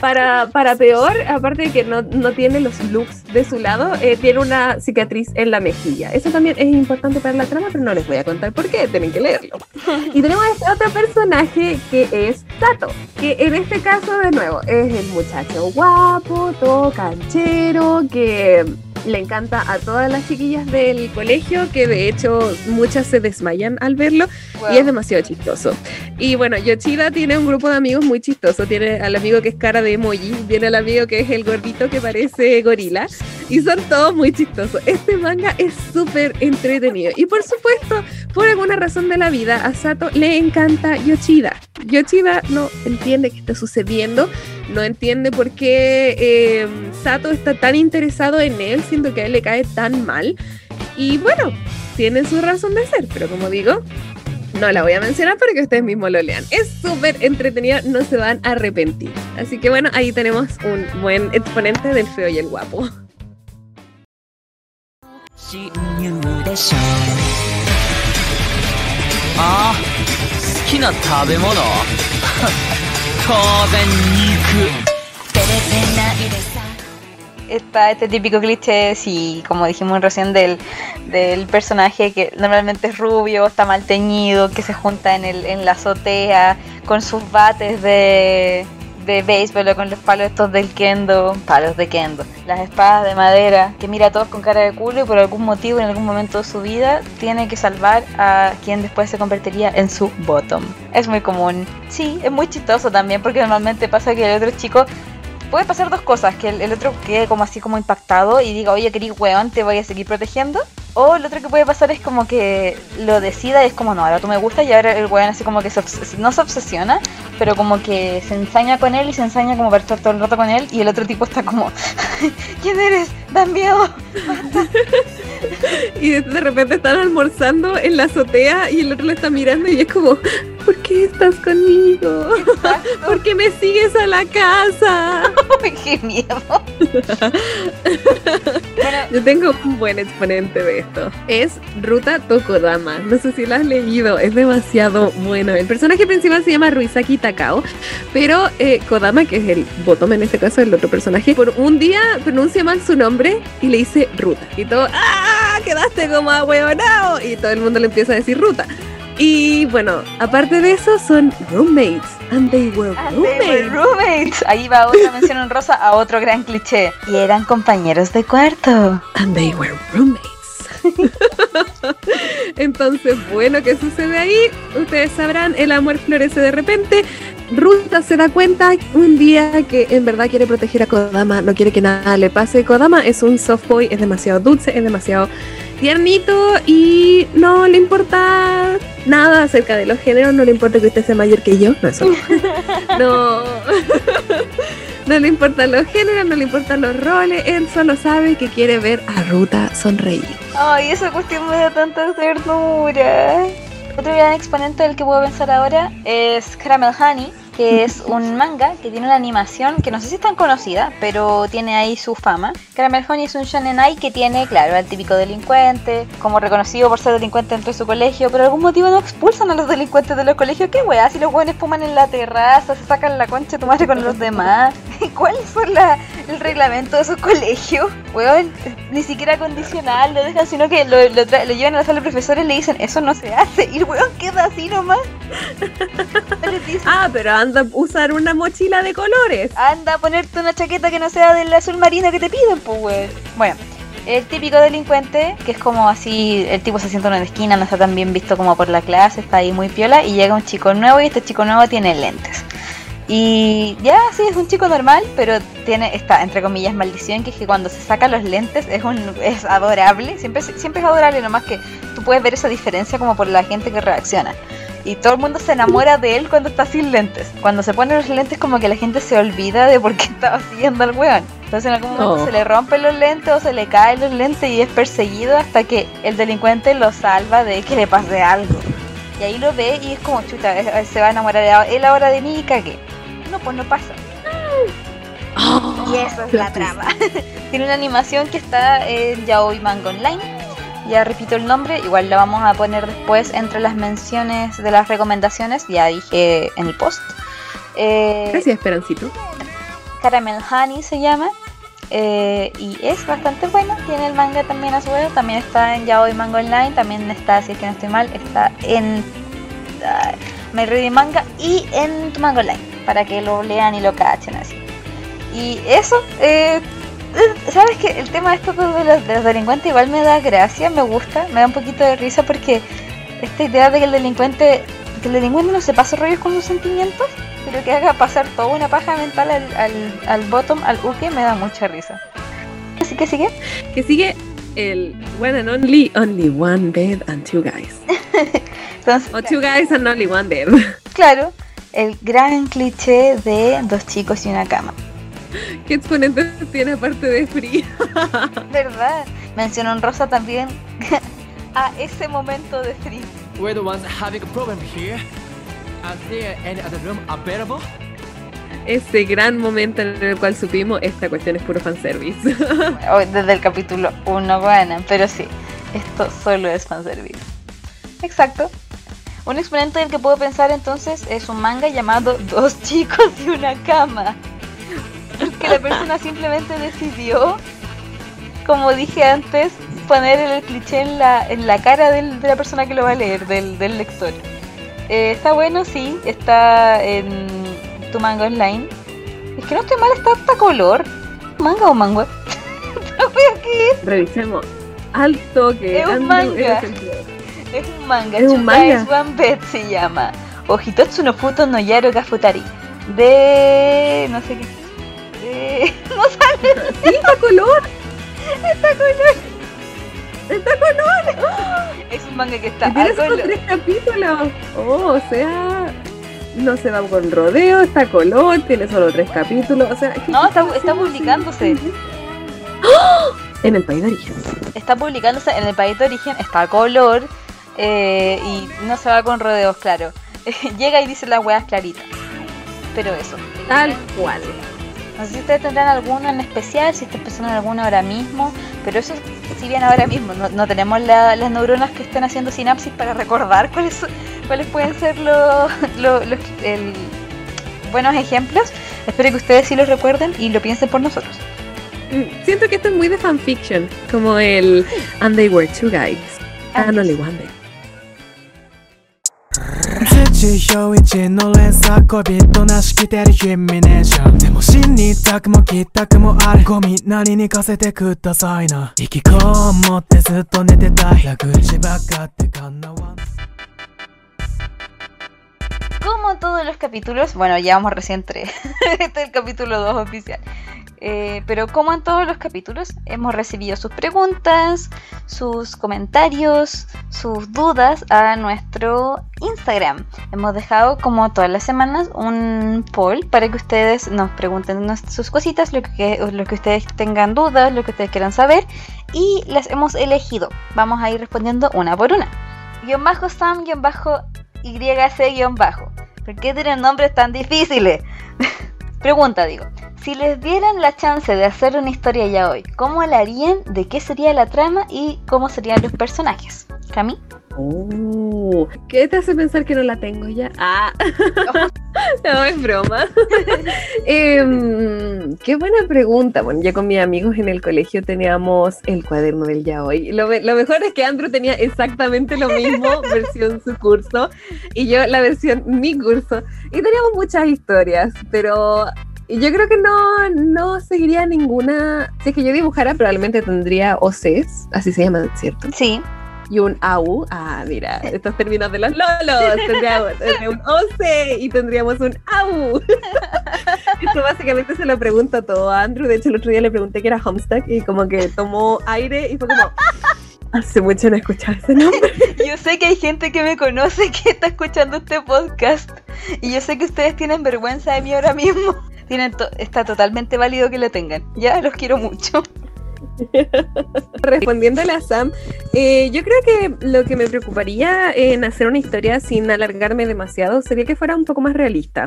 para, para peor, aparte de que no, no tiene los looks de su lado, eh, tiene una cicatriz en la mejilla. Eso también es importante para la trama, pero no les voy a contar por qué, tienen que leerlo. [LAUGHS] Y tenemos a este otro personaje que es Tato, que en este caso, de nuevo, es el muchacho guapo, todo canchero, que le encanta a todas las chiquillas del colegio, que de hecho muchas se desmayan al verlo y es demasiado chistoso. Y bueno, Yoshida tiene un grupo de amigos muy chistoso. Tiene al amigo que es cara de emoji, tiene al amigo que es el gordito que parece gorila. Y son todos muy chistosos. Este manga es súper entretenido. Y por supuesto, por alguna razón de la vida, a Sato le encanta Yoshida. Yoshida no entiende qué está sucediendo. No entiende por qué eh, Sato está tan interesado en él, siendo que a él le cae tan mal. Y bueno, tiene su razón de ser, pero como digo, no la voy a mencionar para que ustedes mismos lo lean. Es súper entretenida, no se van a arrepentir. Así que bueno, ahí tenemos un buen exponente del feo y el guapo. 親友でしょああ好きな食べ物[LAUGHS] 当然肉 Está este típico cliché, sí, como dijimos recién, del, del personaje que normalmente es rubio, está mal teñido, que se junta en, el, en la azotea con sus bates de, de béisbol con los palos estos del kendo, palos de kendo, las espadas de madera, que mira a todos con cara de culo y por algún motivo en algún momento de su vida tiene que salvar a quien después se convertiría en su bottom. Es muy común. Sí, es muy chistoso también porque normalmente pasa que el otro chico puede pasar dos cosas, que el, el otro quede como así como impactado y diga, oye, querido weón, te voy a seguir protegiendo. O lo otro que puede pasar es como que lo decida y es como, no, ahora tú me gustas y ahora el weón así como que se no se obsesiona, pero como que se ensaña con él y se ensaña como para estar todo el rato con él y el otro tipo está como, [LAUGHS] ¿quién eres? Dan miedo. [LAUGHS] Y de, repente están almorzando en la azotea y el otro lo está mirando y es como, ¿por qué estás conmigo? ¿Por qué me sigues a la casa? [LAUGHS] ¡Qué miedo! bueno, Yo tengo un buen exponente de esto. Es Ruta Tokodama. No sé si lo has leído, es demasiado bueno. El personaje principal se llama Ruisaki Takao, pero eh, Kodama, que es el bottom en este caso, el otro personaje, por un día pronuncia mal su nombre y le dice Ruta. Y todo, ¡ah! Quedaste como ahueonado. Y todo el mundo le empieza a decir Ruta. Y bueno, aparte de eso, son roommates. And they were and they were roommates. Ahí va otra [LAUGHS] mención en rosa a otro gran cliché. Y eran compañeros de cuarto. And they were roommates. [LAUGHS] Entonces, bueno, ¿qué sucede ahí? Ustedes sabrán, el amor florece de repente. Ruta se da cuenta un día que en verdad quiere proteger a Kodama, no quiere que nada le pase. Kodama es un soft boy, es demasiado dulce, es demasiado tiernito y no le importa nada acerca de los géneros, no le importa que usted sea mayor que yo, no eso. [LAUGHS] no. [LAUGHS] no le importan los géneros, no le importan los roles, él solo sabe que quiere ver a Ruta sonreír. Ay, esa cuestión me da tanta ternura. Otro gran exponente del que puedo pensar ahora es Caramel Honey, que [LAUGHS] es un manga que tiene una animación que no sé si es tan conocida, pero tiene ahí su fama. Caramel Honey es un shonen que tiene, claro, al típico delincuente, como reconocido por ser delincuente dentro de su colegio, pero algún motivo no expulsan a los delincuentes de los colegios. ¿Qué weá? Si los jóvenes fuman en la terraza, se sacan la concha de tu madre con los demás. [LAUGHS] ¿Cuáles son la, el reglamento de esos colegios? Weón, ni siquiera condicional lo dejan, sino que lo, lo, tra- lo llevan a la sala de profesores y le dicen, eso no se hace. Y el weón queda así nomás. [LAUGHS] Dicen, Ah, pero anda a usar una mochila de colores. Anda a ponerte una chaqueta que no sea del azul marino que te piden, pues, weón. Bueno, el típico delincuente, que es como así, el tipo se sienta en una esquina, no está tan bien visto como por la clase, está ahí muy piola, y llega un chico nuevo y este chico nuevo tiene lentes. Y ya, sí, es un chico normal, pero tiene esta, entre comillas, maldición, que es que cuando se saca los lentes es un es adorable, siempre, siempre es adorable, nomás que tú puedes ver esa diferencia como por la gente que reacciona. Y todo el mundo se enamora de él cuando está sin lentes. Cuando se pone los lentes como que la gente se olvida de por qué estaba siguiendo al weón. Entonces en algún momento Oh. se le rompen los lentes o se le caen los lentes y es perseguido hasta que el delincuente lo salva de que le pase algo. Y ahí lo ve y es como, chuta, es- se va a enamorar de él ahora de mí y cagué. No, pues no pasa. Y eso es la trama. [LAUGHS] Tiene una animación que está en Yaoi Manga Online. Ya repito el nombre, igual la vamos a poner después entre las menciones de las recomendaciones. Ya dije en el post. Eh, Gracias, Esperancito. Caramel Honey se llama. eh, y es bastante bueno. Tiene el manga también a su vez. También está en Yaoi Manga Online. También está, si es que no estoy mal, está en ah, My Reading Manga y en tu manga online. Para que lo lean y lo cachen así. Y eso, eh, eh, ¿sabes que El tema de esto de los, de los delincuentes igual me da gracia, me gusta, me da un poquito de risa porque esta idea de que el delincuente, que el delincuente no se pase rollos con sus sentimientos, pero que haga pasar toda una paja mental al, al, al bottom, al uke, me da mucha risa. Así que sigue. Que sigue el one and only, only one bed and two guys. [LAUGHS] Entonces, O two guys and only one bed. [LAUGHS] claro, el gran cliché de dos chicos y una cama. ¿Qué exponente tiene aparte de Free? [LAUGHS] ¿Verdad? Mencionó en Rosa también [LAUGHS] a ese momento de frío. We're the ones having a problem here. Are there any other room available? Ese gran momento en el cual supimos esta cuestión es puro fanservice. Desde el capítulo 1 ganan, pero sí, esto solo es fanservice. Exacto. Un exponente del que puedo pensar entonces es un manga llamado [LAUGHS] Dos chicos y una cama. Que la persona [LAUGHS] simplemente decidió, como dije antes, poner el cliché en la, en la cara del- de la persona que lo va a leer, del, del lector. Eh, está bueno, sí, está en tu manga online. Es que no estoy mal, está hasta color. ¿Manga o manga? [LAUGHS] Qué es. Revisemos. Alto que Es un manga. Es un manga, Es un manga. One Bed se llama. Ojitotsu no Futo no Yaro ga Futari. De. no sé qué. De. [LAUGHS] no sale, Sí, está color. está color. Está color. Es un manga que está tiene solo tres capítulos. Oh, o sea, no se va con rodeo, está color, tiene solo tres capítulos. O sea, ¿qué No, está, está publicándose. En el país de origen. Está publicándose en el país de origen, está a color. Eh, y no se va con rodeos, claro. [LAUGHS] Llega y dice las weas claritas. Pero eso. Tal cual. No sé si ustedes tendrán alguno en especial, si están pensando en alguno ahora mismo, pero eso si bien ahora mismo no, no tenemos la- las neuronas que estén haciendo sinapsis para recordar cuáles cuáles pueden ser los, los- los- el- buenos ejemplos, espero que ustedes sí los recuerden y lo piensen por nosotros. Mm, Siento que esto es muy de fanfiction, como el And they were two guys and only one bed. 土表一の連鎖恋人なしきてるヒミネーションでも死にたくも来たくもあるゴミなりにかせてくださいな引きこもってずっと寝てたい矢口ばっかってかなわん Como todos los capítulos, bueno, llevamos recién tres. este es el capítulo 2 oficial. Eh, pero como en todos los capítulos, hemos recibido sus preguntas, sus comentarios, sus dudas a nuestro Instagram. Hemos dejado, como todas las semanas, un poll para que ustedes nos pregunten sus cositas, lo que, lo que ustedes tengan dudas, lo que ustedes quieran saber, y las hemos elegido. Vamos a ir respondiendo una por una. Guión bajo Sam, guion bajo YC, guion bajo. ¿Por qué tienen nombres tan difíciles? [LAUGHS] Pregunta, digo. Si les dieran la chance de hacer una historia ya hoy, ¿cómo la harían? ¿De qué sería la trama? ¿Y cómo serían los personajes? ¿Cami? Oh, ¿Qué te hace pensar que no la tengo ya? Ah, [LAUGHS] no, es broma. [LAUGHS] Em, qué buena pregunta. Bueno, yo con mis amigos en el colegio teníamos el cuaderno del ya hoy. Lo, me- lo mejor es que Andrew tenía exactamente lo mismo, [LAUGHS] versión su curso, y yo la versión mi curso. Y teníamos muchas historias, pero yo creo que no, no seguiría ninguna. Si es que yo dibujara, probablemente tendría OCs, así se llaman, ¿cierto? Sí. Y un AU. Ah, mira, estos términos de los lolos. Tendríamos tendría un OC y tendríamos un AU. [LAUGHS] Esto básicamente se lo pregunto todo a Andrew. De hecho, el otro día le pregunté que era Homestuck y como que tomó aire y fue como. Hace mucho no escuchaba ese nombre. [LAUGHS] Yo sé que hay gente que me conoce que está escuchando este podcast. Y yo sé que ustedes tienen vergüenza de mí ahora mismo. Tienen to- está totalmente válido que lo tengan. Ya los quiero mucho. [LAUGHS] Respondiéndole a Sam, eh, yo creo que lo que me preocuparía en hacer una historia sin alargarme demasiado sería que fuera un poco más realista.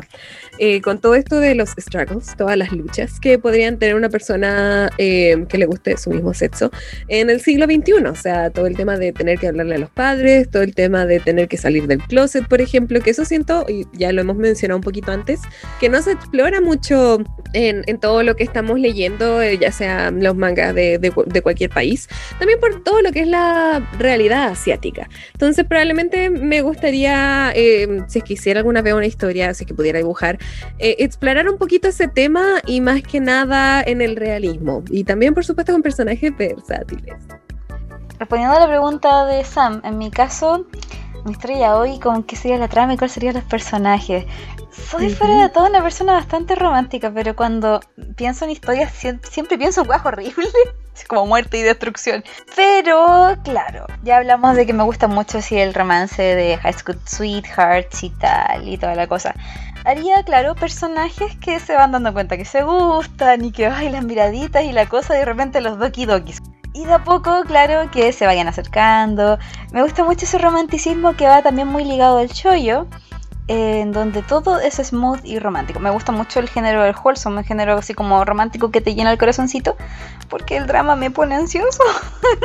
Eh, con todo esto de los struggles, todas las luchas que podrían tener una persona eh, que le guste su mismo sexo en el siglo XXI. O sea, todo el tema de tener que hablarle a los padres, todo el tema de tener que salir del closet, por ejemplo, que eso siento, y ya lo hemos mencionado un poquito antes, que no se explora mucho en, en todo lo que estamos leyendo, eh, ya sea los mangas de, de cu- de cualquier país, también por todo lo que es la realidad asiática. Entonces probablemente me gustaría, eh, si es que hiciera alguna vez una historia, si es que pudiera dibujar, eh, explorar un poquito ese tema y más que nada en el realismo. Y también, por supuesto, con personajes versátiles. Respondiendo a la pregunta de Sam, en mi caso, mi historia hoy, con qué sería la trama y cuáles serían los personajes. Soy fuera de todo una persona bastante romántica, pero cuando pienso en historias siem- siempre pienso en guas horribles, [LAUGHS] como muerte y destrucción. Pero, claro, ya hablamos de que me gusta mucho así el romance de High School Sweethearts y tal, y toda la cosa. Haría, claro, personajes que se van dando cuenta que se gustan y que, ay, las miraditas y la cosa, y de repente los doki dokis. Y de a poco, claro, que se vayan acercando. Me gusta mucho ese romanticismo que va también muy ligado al chollo, en donde todo es smooth y romántico. Me gusta mucho el género del wholesome, el género así como romántico que te llena el corazoncito, porque el drama me pone ansioso.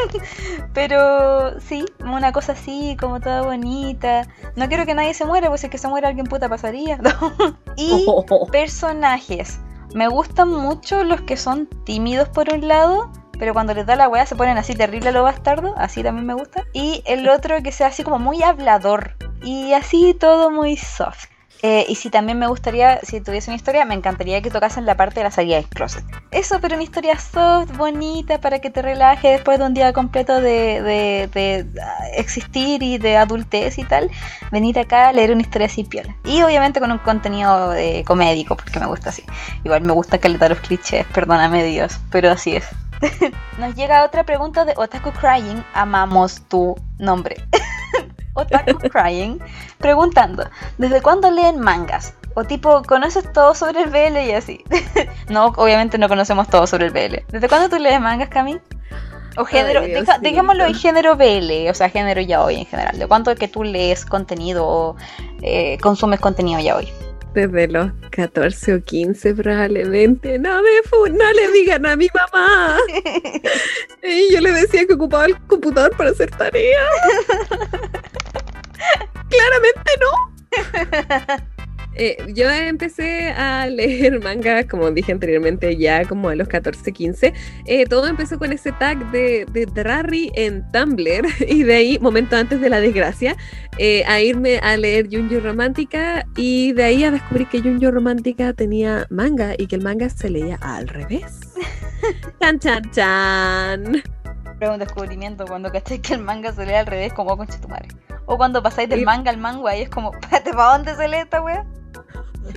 [LAUGHS] Pero sí, una cosa así, como toda bonita. No quiero que nadie se muera, pues si es que se muere alguien puta pasaría. [LAUGHS] y [LAUGHS] personajes. Me gustan mucho los que son tímidos por un lado, pero cuando les da la weá se ponen así terrible a lo bastardo, así también me gusta. Y el otro que sea así como muy hablador y así todo muy soft. Eh, y si también me gustaría, si tuviese una historia, me encantaría que tocasen la parte de la salida del closet. Eso, pero una historia soft, bonita, para que te relajes después de un día completo de, de- ah, existir y de adultez y tal. Venir acá a leer una historia así piola. Y obviamente con un contenido de comédico, porque me gusta así. Igual me gusta calentar los clichés, perdóname Dios, pero así es. [LAUGHS] Nos llega otra pregunta de Otaku Crying. Amamos tu nombre. [LAUGHS] Otaku [LAUGHS] Crying. Preguntando, ¿desde cuándo leen mangas? O tipo, ¿conoces todo sobre el BL y así? [LAUGHS] no, obviamente no conocemos todo sobre el BL. ¿Desde cuándo tú lees mangas, Cami? O género, Ay, deja- dejémoslo en género BL, o sea, género ya hoy en general. ¿De cuánto que tú lees contenido o eh, consumes contenido ya hoy? Desde los 14 o 15 probablemente. No me fu- no le digan a mi mamá. [LAUGHS] Y yo le decía que ocupaba el computador para hacer tarea. Claramente no. [LAUGHS] Eh, yo empecé a leer [LAUGHS] manga, como dije anteriormente, ya como a los 14, 15. Eh, todo empezó con ese tag de, de Drarry en Tumblr [LAUGHS] y de ahí, momento antes de la desgracia, eh, a irme a leer Junjo Romántica y de ahí a descubrir que Junjo Romántica tenía manga y que el manga se leía al revés. Chan, chan, chan. Fue un descubrimiento cuando caché que el manga se lee al revés como con chetumare. O cuando pasáis del manga al manga y es como, espérate, ¿para dónde se lee esta wea?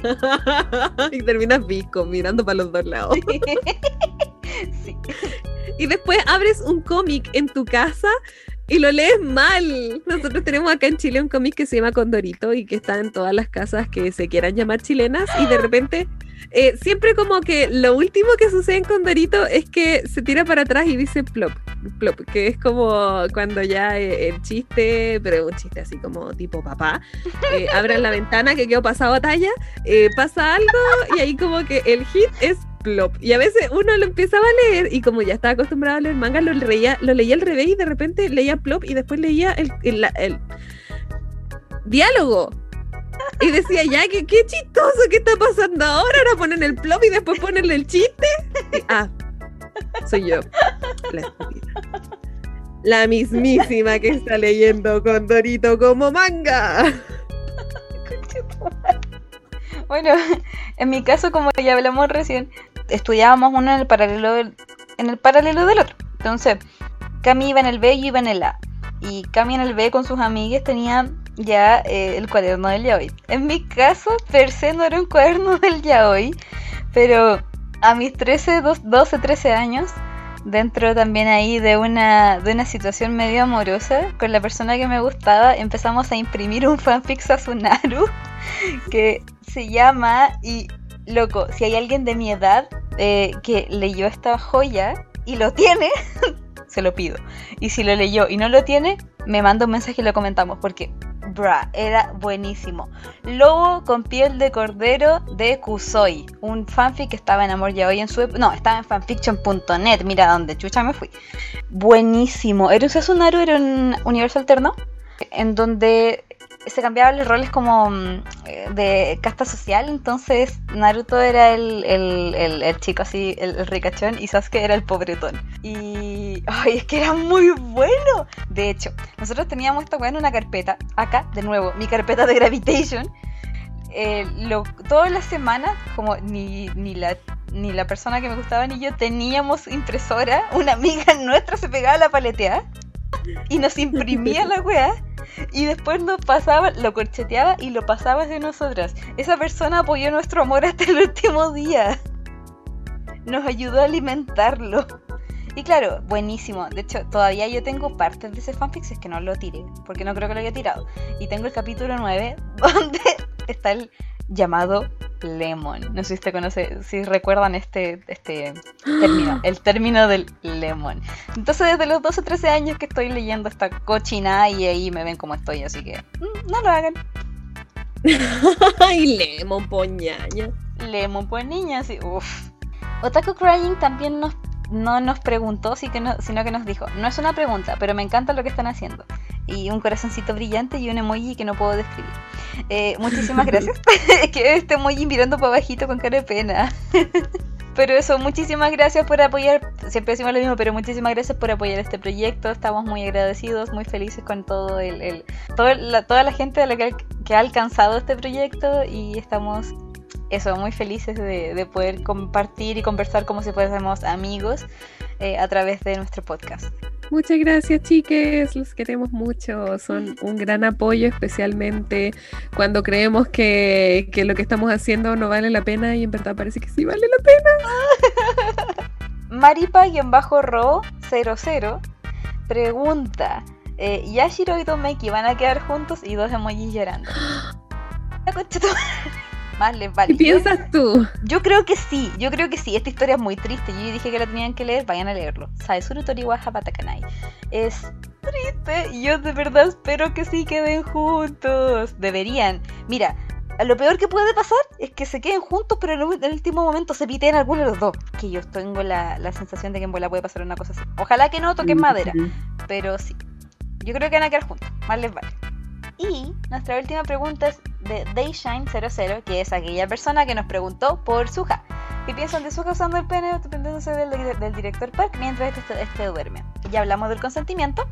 [LAUGHS] y terminas visco, mirando para los dos lados. [LAUGHS] sí. Y después abres un cómic en tu casa y lo lees mal. Nosotros tenemos acá en Chile un cómic que se llama Condorito y que está en todas las casas que se quieran llamar chilenas y de [GASPS] repente eh, siempre como que lo último que sucede en Condorito es que se tira para atrás y dice plop, plop, que es como cuando ya eh, el chiste, pero un chiste así como tipo papá, eh, [LAUGHS] abran la ventana que quedó pasado batalla, eh, pasa algo y ahí como que el hit es plop. Y a veces uno lo empezaba a leer y como ya estaba acostumbrado a leer manga, lo leía, lo leía al revés y de repente leía plop y después leía el, el diálogo. Y decía, ya, qué, qué chistoso, ¿qué está pasando ahora? Ahora ponen el plop y después ponen el chiste. Ah, soy yo, la mismísima que está leyendo Condorito como manga. Bueno, en mi caso, como ya hablamos recién, estudiábamos uno en el paralelo del, en el paralelo del otro. Entonces, Cami iba en el B y yo iba en el A. Y Cami en el B con sus amigas tenía ya eh, el cuaderno del yaoi. En mi caso, per se no era un cuaderno [LAUGHS] del yaoi, pero a mis 13, dos- 12, 13 años, dentro también ahí de una, de una situación medio amorosa con la persona que me gustaba, empezamos a imprimir un fanfic Sasunaru [LAUGHS] que se llama y loco, si hay alguien de mi edad eh, que leyó esta joya y lo tiene, [LAUGHS] se lo pido. Y si lo leyó y no lo tiene, me manda un mensaje y lo comentamos porque bra, era buenísimo. Lobo con piel de cordero de Kusoi, un fanfic que estaba en Amor Ya Hoy en su no, estaba en fanfiction.net, mira dónde chucha me fui. Buenísimo. Era un Sasunaru, era un universo alterno en donde se cambiaban los roles como mm, eh, de casta social, entonces Naruto era el, el- el- chico así, el, ricachón, y Sasuke era el pobretón. Y ay, es que era muy bueno. De hecho, nosotros teníamos esta en una carpeta, acá, de nuevo, mi carpeta de Gravitation. Eh, lo- todas las semanas, como ni, ni la ni la persona que me gustaba ni yo teníamos impresora, una amiga nuestra se pegaba a la paleteada y nos imprimía la weá y después nos pasaba, lo corcheteaba y lo pasaba de nosotras. Esa persona apoyó nuestro amor hasta el último día. Nos ayudó a alimentarlo. Y claro, buenísimo. De hecho, todavía yo tengo partes de ese fanfic, es que no lo tiré, porque no creo que lo haya tirado. Y tengo el capítulo 9, [LAUGHS] donde está el llamado Lemon. No sé si usted conoce, si recuerdan este, este término, [GASPS] el término del Lemon. Entonces desde los 12 13 años que estoy leyendo esta cochina y ahí me ven como estoy, así que mm, no lo hagan. [LAUGHS] Ay, Lemon, poñaña. Lemon, pues niña, sí, uff. Otaku Crying también nos, no nos preguntó, sino que nos dijo, no es una pregunta, pero me encanta lo que están haciendo. Y un corazoncito brillante y un emoji que no puedo describir. Eh, muchísimas [LAUGHS] gracias. [LAUGHS] Que este emoji mirando para bajito con cara de pena. [LAUGHS] Pero eso, muchísimas gracias por apoyar, siempre decimos lo mismo, pero muchísimas gracias por apoyar este proyecto, estamos muy agradecidos, muy felices con todo el, el- todo la, toda la gente a la que, que ha alcanzado este proyecto y estamos, eso, muy felices de, de poder compartir y conversar como si fuésemos amigos eh, a través de nuestro podcast. Muchas gracias, chiques. Los queremos mucho. Son un gran apoyo, especialmente cuando creemos que, que lo que estamos haciendo no vale la pena y en verdad parece que sí vale la pena. [LAUGHS] Maripa-ro00 pregunta: eh, ¿Yashiro y Tomeki van a quedar juntos? Y dos emojis llorando. [GASPS] Más les vale. ¿Qué piensas tú? Yo creo que sí, yo creo que sí. Esta historia es muy triste. Yo dije que la tenían que leer, vayan a leerlo. Saesuru Toriwa Hapatakanai. Es triste y yo de verdad espero que sí queden juntos. Deberían. Mira, lo peor que puede pasar es que se queden juntos, pero en el en el último momento se piteen alguno de los dos. Que yo tengo la, la sensación de que en bola puede pasar una cosa así. Ojalá que no toquen madera, pero sí. Yo creo que van a quedar juntos. Más les vale. Y nuestra última pregunta es de Dayshine00, que es aquella persona que nos preguntó por Suha. ¿Qué piensan de Suha usando el pene dependiéndose del, del director Park mientras este, este duerme? Ya hablamos del consentimiento,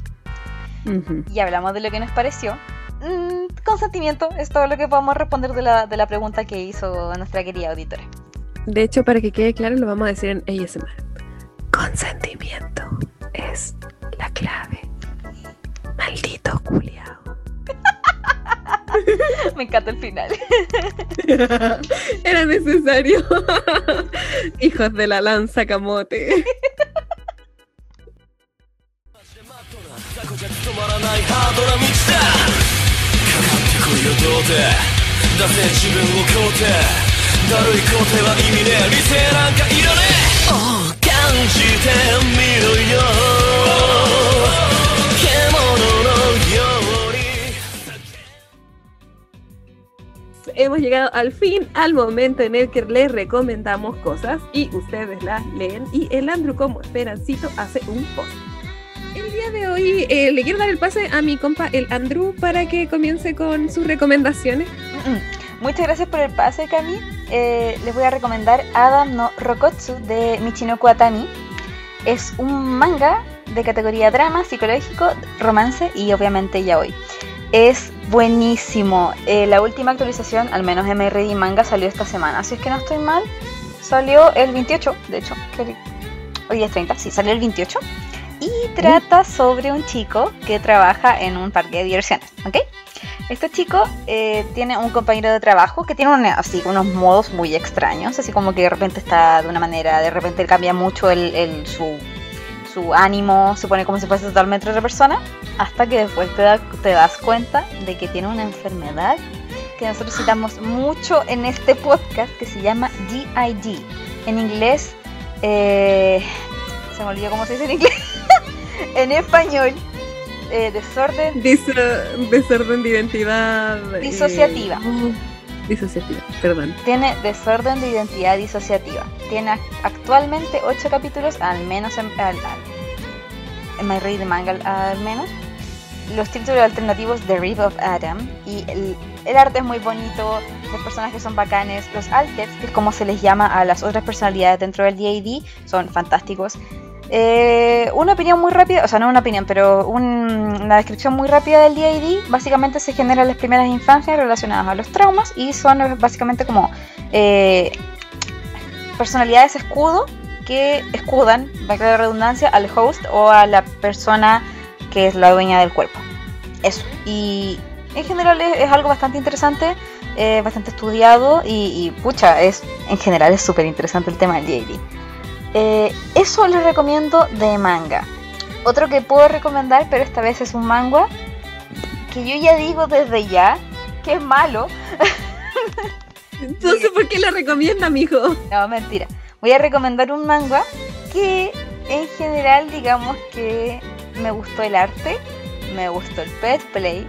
Ujú. ya hablamos de lo que nos pareció. Mm, consentimiento es todo lo que podemos responder de la, de la pregunta que hizo nuestra querida auditora. De hecho, para que quede claro, lo vamos a decir en ASMR. Consentimiento es la clave. Maldito culiao. [LAUGHS] Me encanta el final. [LAUGHS] Era necesario. [LAUGHS] Hijos de la lanza camote. 雑 Hemos llegado al fin al momento en el que les recomendamos cosas y ustedes las leen y el Andrew como esperancito hace un post. El día de hoy eh, le quiero dar el pase a mi compa el Andrew para que comience con sus recomendaciones. Mm, Muchas gracias por el pase, Cami. Eh, les voy a recomendar Adam no Rokotsu de Michino Kuatani. Es un manga de categoría drama, psicológico, romance y obviamente yaoi. Es buenísimo. Eh, la última actualización, al menos MRD Manga, salió esta semana. Si es que no estoy mal, salió el 28, de hecho. Hoy es 30, sí, salió el 28. Y trata sobre un chico que trabaja en un parque de diversiones, ¿ok? Este chico eh, tiene un compañero de trabajo que tiene así, unos modos muy extraños, así como que de repente está de una manera, de repente cambia mucho el, el- su, su ánimo, se pone como si fuese totalmente otra persona, hasta que después te, da- te das cuenta de que tiene una enfermedad que nosotros citamos mucho en este podcast que se llama DID. En inglés, eh, se me olvidó cómo se dice en inglés. [LAUGHS] en español, eh, desorden Dis- desorden de identidad. eh, Disociativa. oh, disociativa, perdón. Tiene desorden de identidad disociativa. Tiene ac- actualmente 8 capítulos, al menos en, al, al- en My Read Manga, al, menos. Los títulos alternativos The Reef of Adam. Y el, el arte es muy bonito, los personajes son bacanes. Los alters, que es como se les llama a las otras personalidades dentro del DAD, son fantásticos. Eh, una opinión muy rápida, o sea, no una opinión, pero un- una descripción muy rápida del DID. Básicamente se generan las primeras infancias relacionadas a los traumas y son eh, básicamente como eh, personalidades escudo que escudan, valga la redundancia, al host o a la persona que es la dueña del cuerpo. Eso. Y en general es, algo bastante interesante, bastante estudiado y, y, pucha, es en general es súper interesante el tema del DID. Eh, eso les recomiendo de manga. Otro que puedo recomendar, pero esta vez es un manga que yo ya digo desde ya que es malo. [LAUGHS] Entonces, ¿por qué la recomienda, mijo? No, mentira. Voy a recomendar un manga que en general digamos que me gustó el arte, me gustó el pet play,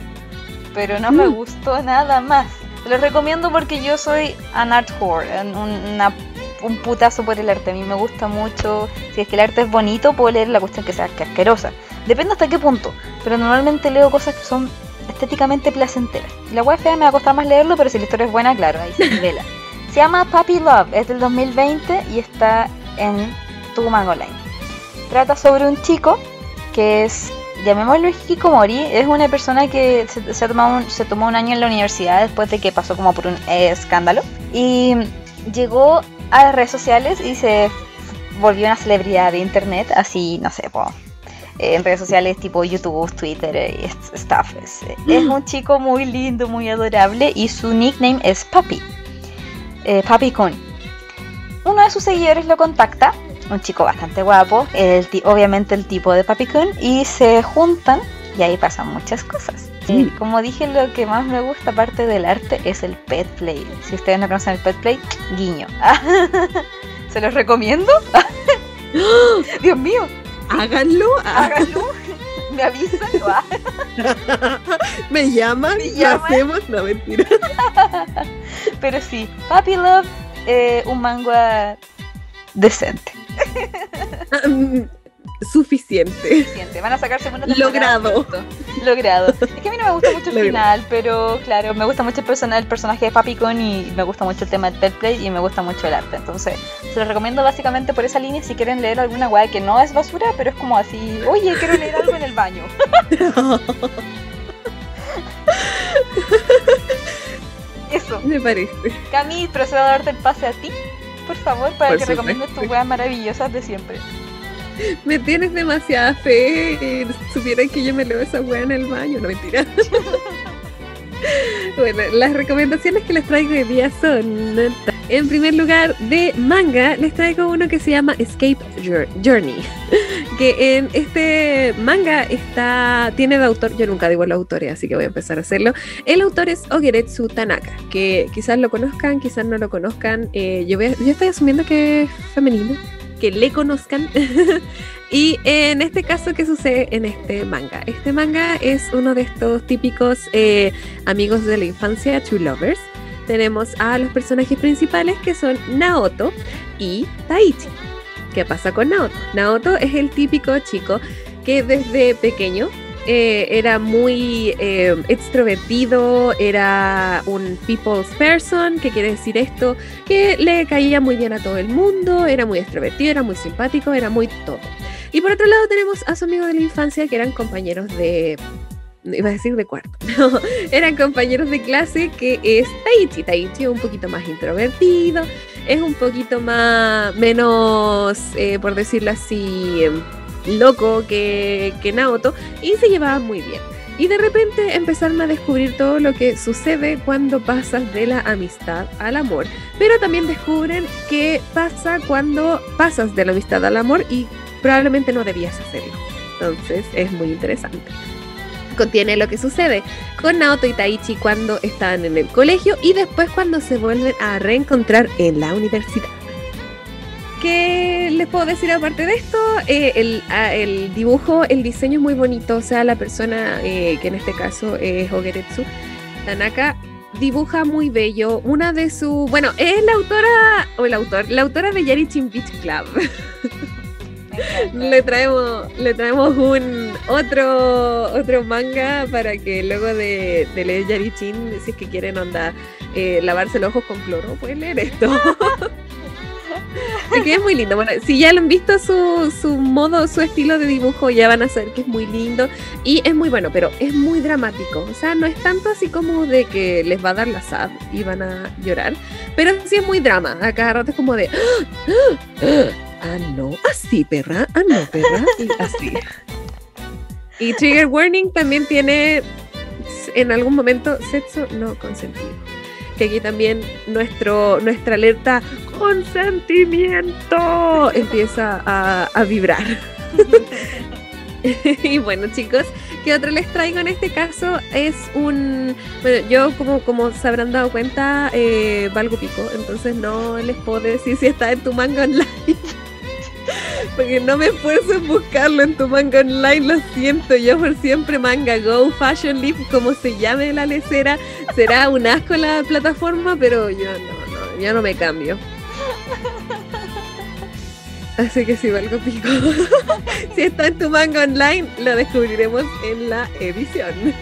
pero no me Mm. gustó nada más. Lo recomiendo porque yo soy an art whore, un, una- un putazo por el arte. A mí me gusta mucho. Si es que el arte es bonito, puedo leer la cuestión que sea que asquerosa. Depende hasta qué punto, pero normalmente leo cosas que son estéticamente placenteras. La web me va a costar más leerlo, pero si la historia es buena, claro, ahí se nivela. Se llama Puppy Love, es del 2020 y está en tu manga online. Trata sobre un chico que es, llamémoslo Hikikomori, es una persona que se, se tomado un, se tomó un año en la universidad después de que pasó como por un escándalo y llegó a las redes sociales y se volvió una celebridad de internet, así, no sé, po, eh, en redes sociales tipo YouTube, Twitter eh, y stuff. Es, es un chico muy lindo, muy adorable y su nickname es Papi. Eh, Papi Kun. Uno de sus seguidores lo contacta, un chico bastante guapo, el obviamente el tipo de Papi Kun, y se juntan y ahí pasan muchas cosas. Eh, Mm. como dije, lo que más me gusta aparte del arte es el pet play. Si ustedes no conocen el pet play, guiño. [LAUGHS] ¿Se los recomiendo? [GASPS] Dios mío, Háganlo. ah, háganlo. [LAUGHS] Me avisan. Ah. [LAUGHS] Me llaman, Me llaman. hacemos. No, mentira. Pero sí, Papi Love, eh, un manga decente. Suficiente. Suficiente. Van a sacar segunda temporada Logrado. Logrado. Es que a mí no me gusta mucho el Logrado. final, pero claro, me gusta mucho el, persona- el personaje de Papi Con y me gusta mucho el tema del pet play y me gusta mucho el arte. Entonces, se los recomiendo básicamente por esa línea si quieren leer alguna weá que no es basura, pero es como así, oye, quiero leer algo en el baño. [LAUGHS] Eso. Me parece. Cami, procedo a darte el pase a ti, por favor, para Por que recomiendes tus weas maravillosas de siempre. [LAUGHS] Me tienes demasiada fe. Supieran que yo me leo esa weá en el baño. No, mentira. [LAUGHS] Bueno, las recomendaciones que les traigo hoy día son, en primer lugar, de manga, les traigo uno que se llama Escape Jour- Journey. [LAUGHS] Que en este manga está, tiene de autor, yo nunca digo los autores, así que voy a empezar a hacerlo. El autor es Ogeretsu Tanaka, que quizás lo conozcan, quizás no lo conozcan. eh, yo, voy a- yo estoy asumiendo que es femenino, que le conozcan. [LAUGHS] Y en este caso, ¿qué sucede en este manga? Este manga es uno de estos típicos eh, amigos de la infancia, True Lovers. Tenemos a los personajes principales que son Naoto y Taichi. ¿Qué pasa con Naoto? Naoto es el típico chico que desde pequeño eh, era muy eh, extrovertido, era un people's person, que quiere decir esto, que le caía muy bien a todo el mundo, era muy extrovertido, era muy simpático, era muy todo. Y por otro lado tenemos a su amigo de la infancia que eran compañeros de... Iba a decir de cuarto. [LAUGHS] Eran compañeros de clase que es Taichi. Taichi es un poquito más introvertido, es un poquito más, menos, eh, por decirlo así, loco que, que Naoto y se llevaban muy bien. Y de repente empezaron a descubrir todo lo que sucede cuando pasas de la amistad al amor. Pero también descubren qué pasa cuando pasas de la amistad al amor y probablemente no debías hacerlo. Entonces es muy interesante. Contiene lo que sucede con Naoto y Taichi cuando estaban en el colegio y después cuando se vuelven a reencontrar en la universidad. ¿Qué les puedo decir aparte de esto? Eh, el, ah, el dibujo, el diseño es muy bonito. O sea, la persona eh, que en este caso es Ogeretsu Tanaka dibuja muy bello. Una de sus. Bueno, es la autora. O el autor. La autora de Yarichin Beach Club. [LAUGHS] le traemos, le traemos un otro, otro manga para que luego de, de leer Yarichin, si es que quieren onda eh, lavarse los ojos con cloro, pueden leer esto. [LAUGHS] [LAUGHS] Que es muy lindo. Bueno, si ya lo han visto su, su modo, su estilo de dibujo, ya van a saber que es muy lindo y es muy bueno, pero es muy dramático. O sea, no es tanto así como de que les va a dar la sad y van a llorar, pero sí es muy drama. A cada rato es como de. [GASPS] Ah, no, así, perra. Ah, no, perra. Y así. Y Trigger Warning también tiene en algún momento sexo no consentido. Que aquí también nuestro, nuestra alerta consentimiento empieza a, a vibrar. [LAUGHS] y bueno, chicos, ¿qué otro les traigo en este caso? Es un. Bueno, yo, como, como se habrán dado cuenta, eh, valgo pico, entonces no les puedo decir si está en tu manga online. Porque no me esfuerzo en buscarlo en tu manga online, lo siento. Yo por siempre manga Go, Fashion Leaf, como se llame la lecera, será un asco la plataforma, pero yo no, no, yo no me cambio. Así que si valgo pico. [LAUGHS] si está en tu manga online, lo descubriremos en la edición. [LAUGHS]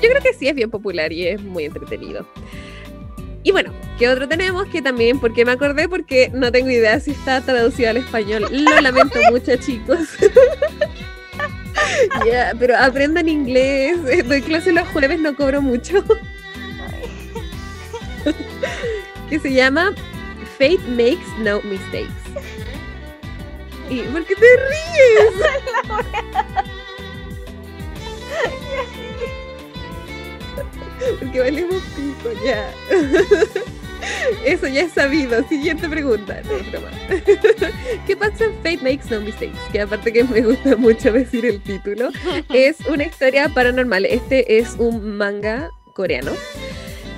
Yo creo que sí es bien popular y es muy entretenido. Y bueno, ¿qué otro tenemos? Que también, porque me acordé, porque no tengo idea si está traducido al español. Lo [LAUGHS] lamento mucho, chicos. [LAUGHS] Pero aprendan inglés. Eh, Doy clase los jueves, no cobro mucho. [LAUGHS] que se llama Fate Makes No Mistakes. ¿Y por qué te ríes? Porque valemos pico, ya. [LAUGHS] Eso ya es sabido. Siguiente pregunta. No, broma. [LAUGHS] ¿Qué pasa en Fate Makes No Mistakes? Que aparte que me gusta mucho decir el título, [LAUGHS] es una historia paranormal. Este es un manga coreano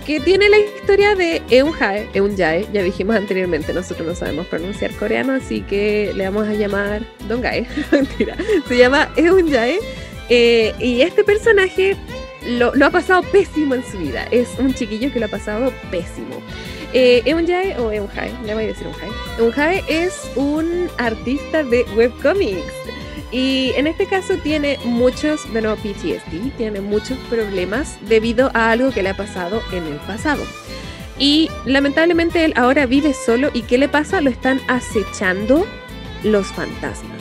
que tiene la historia de Eunjae, Eunjae, ya dijimos anteriormente, nosotros no sabemos pronunciar coreano, así que le vamos a llamar Dongae, mentira, se llama Eunjae, eh, y este personaje lo, ha pasado pésimo en su vida, es un chiquillo que lo ha pasado pésimo. Eh, Eunjae o Eunjae, le voy a decir Eunjae. Eunjae es un artista de webcomics. Y en este caso tiene muchos, bueno, PTSD, tiene muchos problemas debido a algo que le ha pasado en el pasado. Y lamentablemente él ahora vive solo y ¿qué le pasa? Lo están acechando los fantasmas.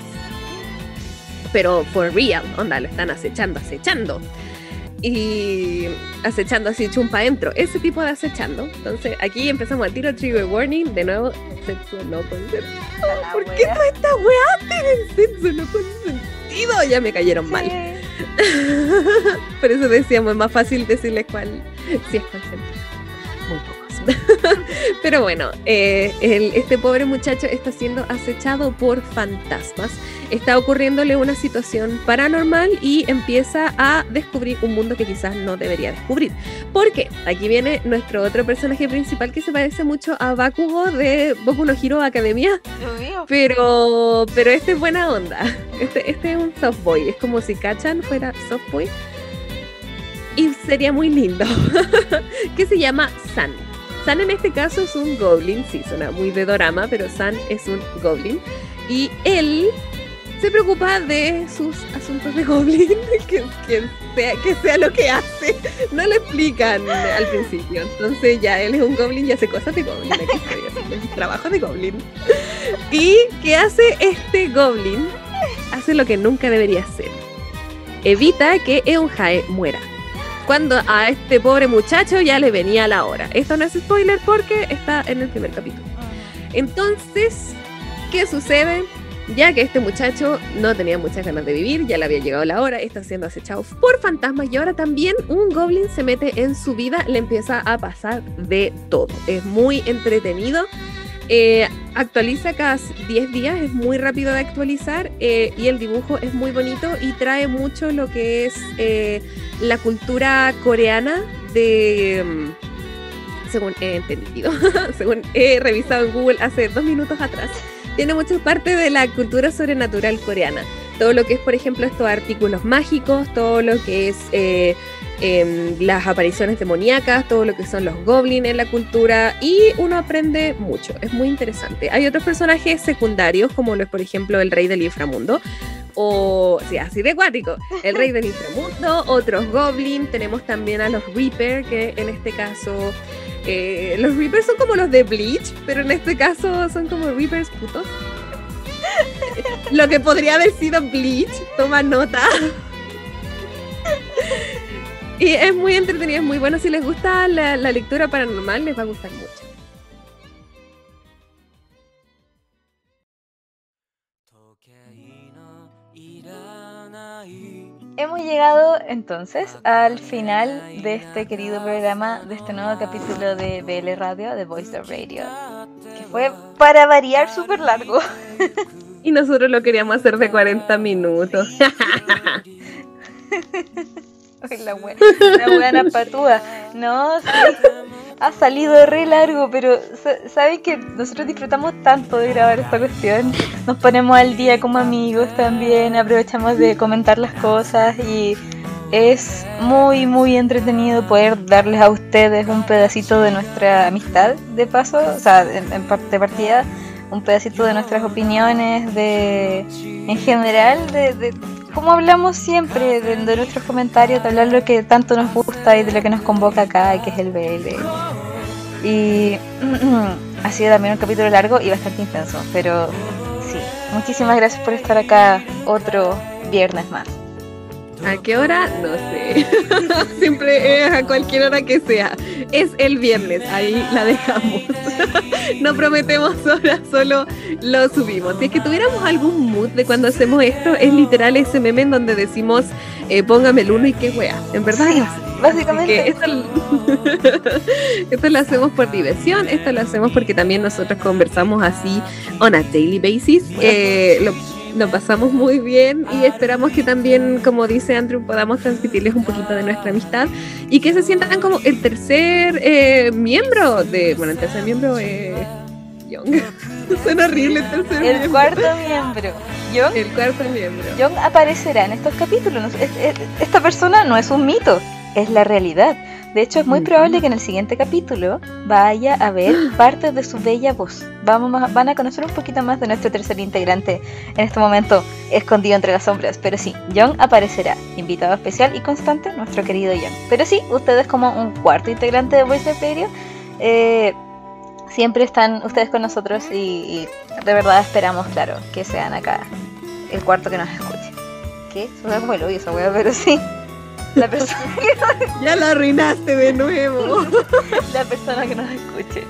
Pero for real, onda, lo están acechando, acechando. Y acechando así chumpa adentro. Ese tipo de acechando. Entonces aquí empezamos al tiro trigger warning. De nuevo, sexo no consentido. ¿Por qué todas estas weas tienen sexo no consentido? Ya me cayeron mal. [LAUGHS] Por eso decíamos, es más fácil decirles cuál, si es consentido. [LAUGHS] Pero bueno, eh, el- este pobre muchacho está siendo acechado por fantasmas. Está ocurriéndole una situación paranormal y empieza a descubrir un mundo que quizás no debería descubrir. Porque aquí viene nuestro otro personaje principal que se parece mucho a Bakugo de Boku no Hero Academia. Pero, pero este es buena onda. Este, este es un soft boy. Es como si Kachan fuera soft boy. Y sería muy lindo. [LAUGHS] que se llama San. San en este caso es un goblin. Sí, suena muy de dorama, pero San es un goblin. Y él se preocupa de sus asuntos de goblin. [LAUGHS] Que, que sea, que sea lo que hace. No le explican al principio. Entonces ya él es un goblin y hace cosas de goblin. Aquí estoy trabajo de goblin. ¿Y qué hace este goblin? Hace lo que nunca debería hacer. Evita que Eunjae muera. Cuando a este pobre muchacho ya le venía la hora. Esto no es spoiler porque está en el primer capítulo. Entonces, ¿qué sucede? Ya que este muchacho no tenía muchas ganas de vivir, ya le había llegado la hora, está siendo acechado por fantasmas y ahora también un goblin se mete en su vida, le empieza a pasar de todo. Es muy entretenido. Eh, actualiza cada 10 días, es muy rápido de actualizar eh, y el dibujo es muy bonito y trae mucho lo que es eh, la cultura coreana de... mm, Según he entendido, [LAUGHS] según he revisado en Google hace dos minutos atrás, tiene mucha parte de la cultura sobrenatural coreana. Todo lo que es, por ejemplo, estos artículos mágicos, todo lo que es em, las apariciones demoníacas, todo lo que son los goblins en la cultura y uno aprende mucho, es muy interesante. Hay otros personajes secundarios como lo es por ejemplo el rey del inframundo o sí, así de acuático, el rey del inframundo, otros goblins, tenemos también a los Reaper que en este caso eh, los Reapers son como los de Bleach, pero en este caso son como Reapers putos. Lo que podría haber sido Bleach, toma nota. Y es muy entretenido, es muy bueno. Si les gusta la, la lectura paranormal, les va a gustar mucho. Hemos llegado entonces al final de este querido programa, de este nuevo capítulo de BL Radio, de Voice of Radio, que fue para variar súper largo. Y nosotros lo queríamos hacer de 40 minutos. [LAUGHS] Ay, la wea, la buena [LAUGHS] patúa. No, sí, ha salido re largo, pero sa- ¿saben que nosotros disfrutamos tanto de grabar esta cuestión? Nos ponemos al día como amigos también, aprovechamos de comentar las cosas y es muy, muy entretenido poder darles a ustedes un pedacito de nuestra amistad, de paso, o sea, en, en parte de partida, un pedacito de nuestras opiniones, de en general, de, de como hablamos siempre, de, de nuestros comentarios, de hablar lo que tanto nos gusta y de lo que nos convoca acá, que es el BL. Y [CLEARS THROAT] ha sido también un capítulo largo y bastante intenso, pero sí, muchísimas gracias por estar acá otro viernes más. ¿A qué hora? No sé. [LAUGHS] Siempre es a cualquier hora que sea. Es el viernes, ahí la dejamos. [LAUGHS] no prometemos horas, solo lo subimos. Si es que tuviéramos algún mood de cuando hacemos esto, es literal ese meme en donde decimos, eh, póngame el uno y qué wea. En verdad es Básicamente, [LAUGHS] esto lo hacemos por diversión, esto lo hacemos porque también nosotros conversamos así on a daily basis. Eh, lo, lo pasamos muy bien y esperamos que también, como dice Andrew, podamos transmitirles un poquito de nuestra amistad y que se sientan como el tercer eh, miembro de. Bueno, el tercer miembro es. Young. [LAUGHS] Suena horrible el tercer el miembro. cuarto miembro, John, El cuarto miembro. John aparecerá en estos capítulos. Esta persona no es un mito, es la realidad. De hecho, es muy probable que en el siguiente capítulo vaya a ver [GASPS] parte de su bella voz. Vamos a- van a conocer un poquito más de nuestro tercer integrante en este momento escondido entre las sombras. Pero sí, John aparecerá, invitado especial y constante, nuestro querido John. Pero sí, ustedes como un cuarto integrante de Voice of Radio, eh, siempre están ustedes con nosotros y, y de verdad esperamos, claro, que sean acá el cuarto que nos escuche. ¿Qué? Suena como el odio esa wea, pero sí. La persona, [LAUGHS] Ya lo arruinaste de nuevo. [LAUGHS] la persona que nos escuche.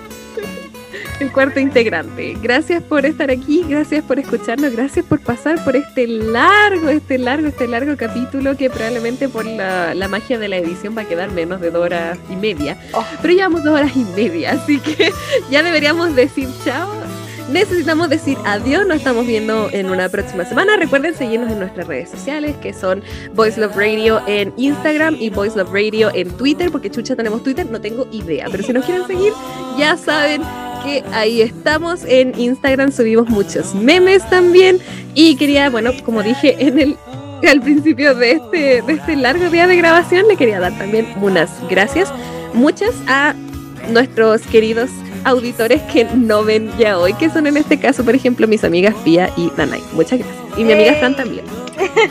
el cuarto integrante. Gracias por estar aquí, gracias por escucharnos, gracias por pasar por este largo, este largo, este largo capítulo que probablemente por la, la magia de la edición va a quedar menos de dos horas y media. Oh. Pero llevamos dos horas y media, así que [LAUGHS] ya deberíamos decir chao. Necesitamos decir adiós, nos estamos viendo en una próxima semana. Recuerden seguirnos en nuestras redes sociales, que son Voice Love Radio en Instagram y Voice Love Radio en Twitter, porque chucha tenemos Twitter, no tengo idea, pero si nos quieren seguir, ya saben que ahí estamos. En Instagram subimos muchos memes también. Y quería, bueno, como dije en el al principio de este, de este largo día de grabación, le quería dar también unas gracias, muchas a nuestros queridos auditores que no ven ya hoy, que son en este caso, por ejemplo, mis amigas Pia y Danay. Muchas gracias. Y mi amiga Fran también. [LAUGHS]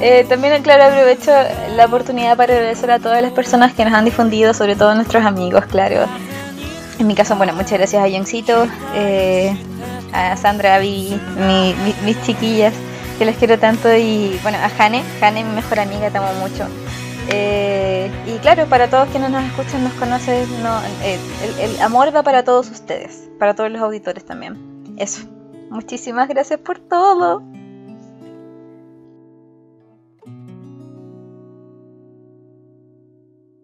Eh, también, claro, aprovecho la oportunidad para agradecer a todas las personas que nos han difundido, sobre todo a nuestros amigos, claro. En mi caso, bueno, muchas gracias a Yoncito, eh, a Sandra, a Vivi, mi- mi- mis chiquillas, que les quiero tanto, y bueno, a Jane, Jane, mi mejor amiga, te amo mucho. Eh, y claro, para todos quienes nos escuchan, nos conocen, no, eh, el, el amor va para todos ustedes, para todos los auditores también. Eso. Muchísimas gracias por todo.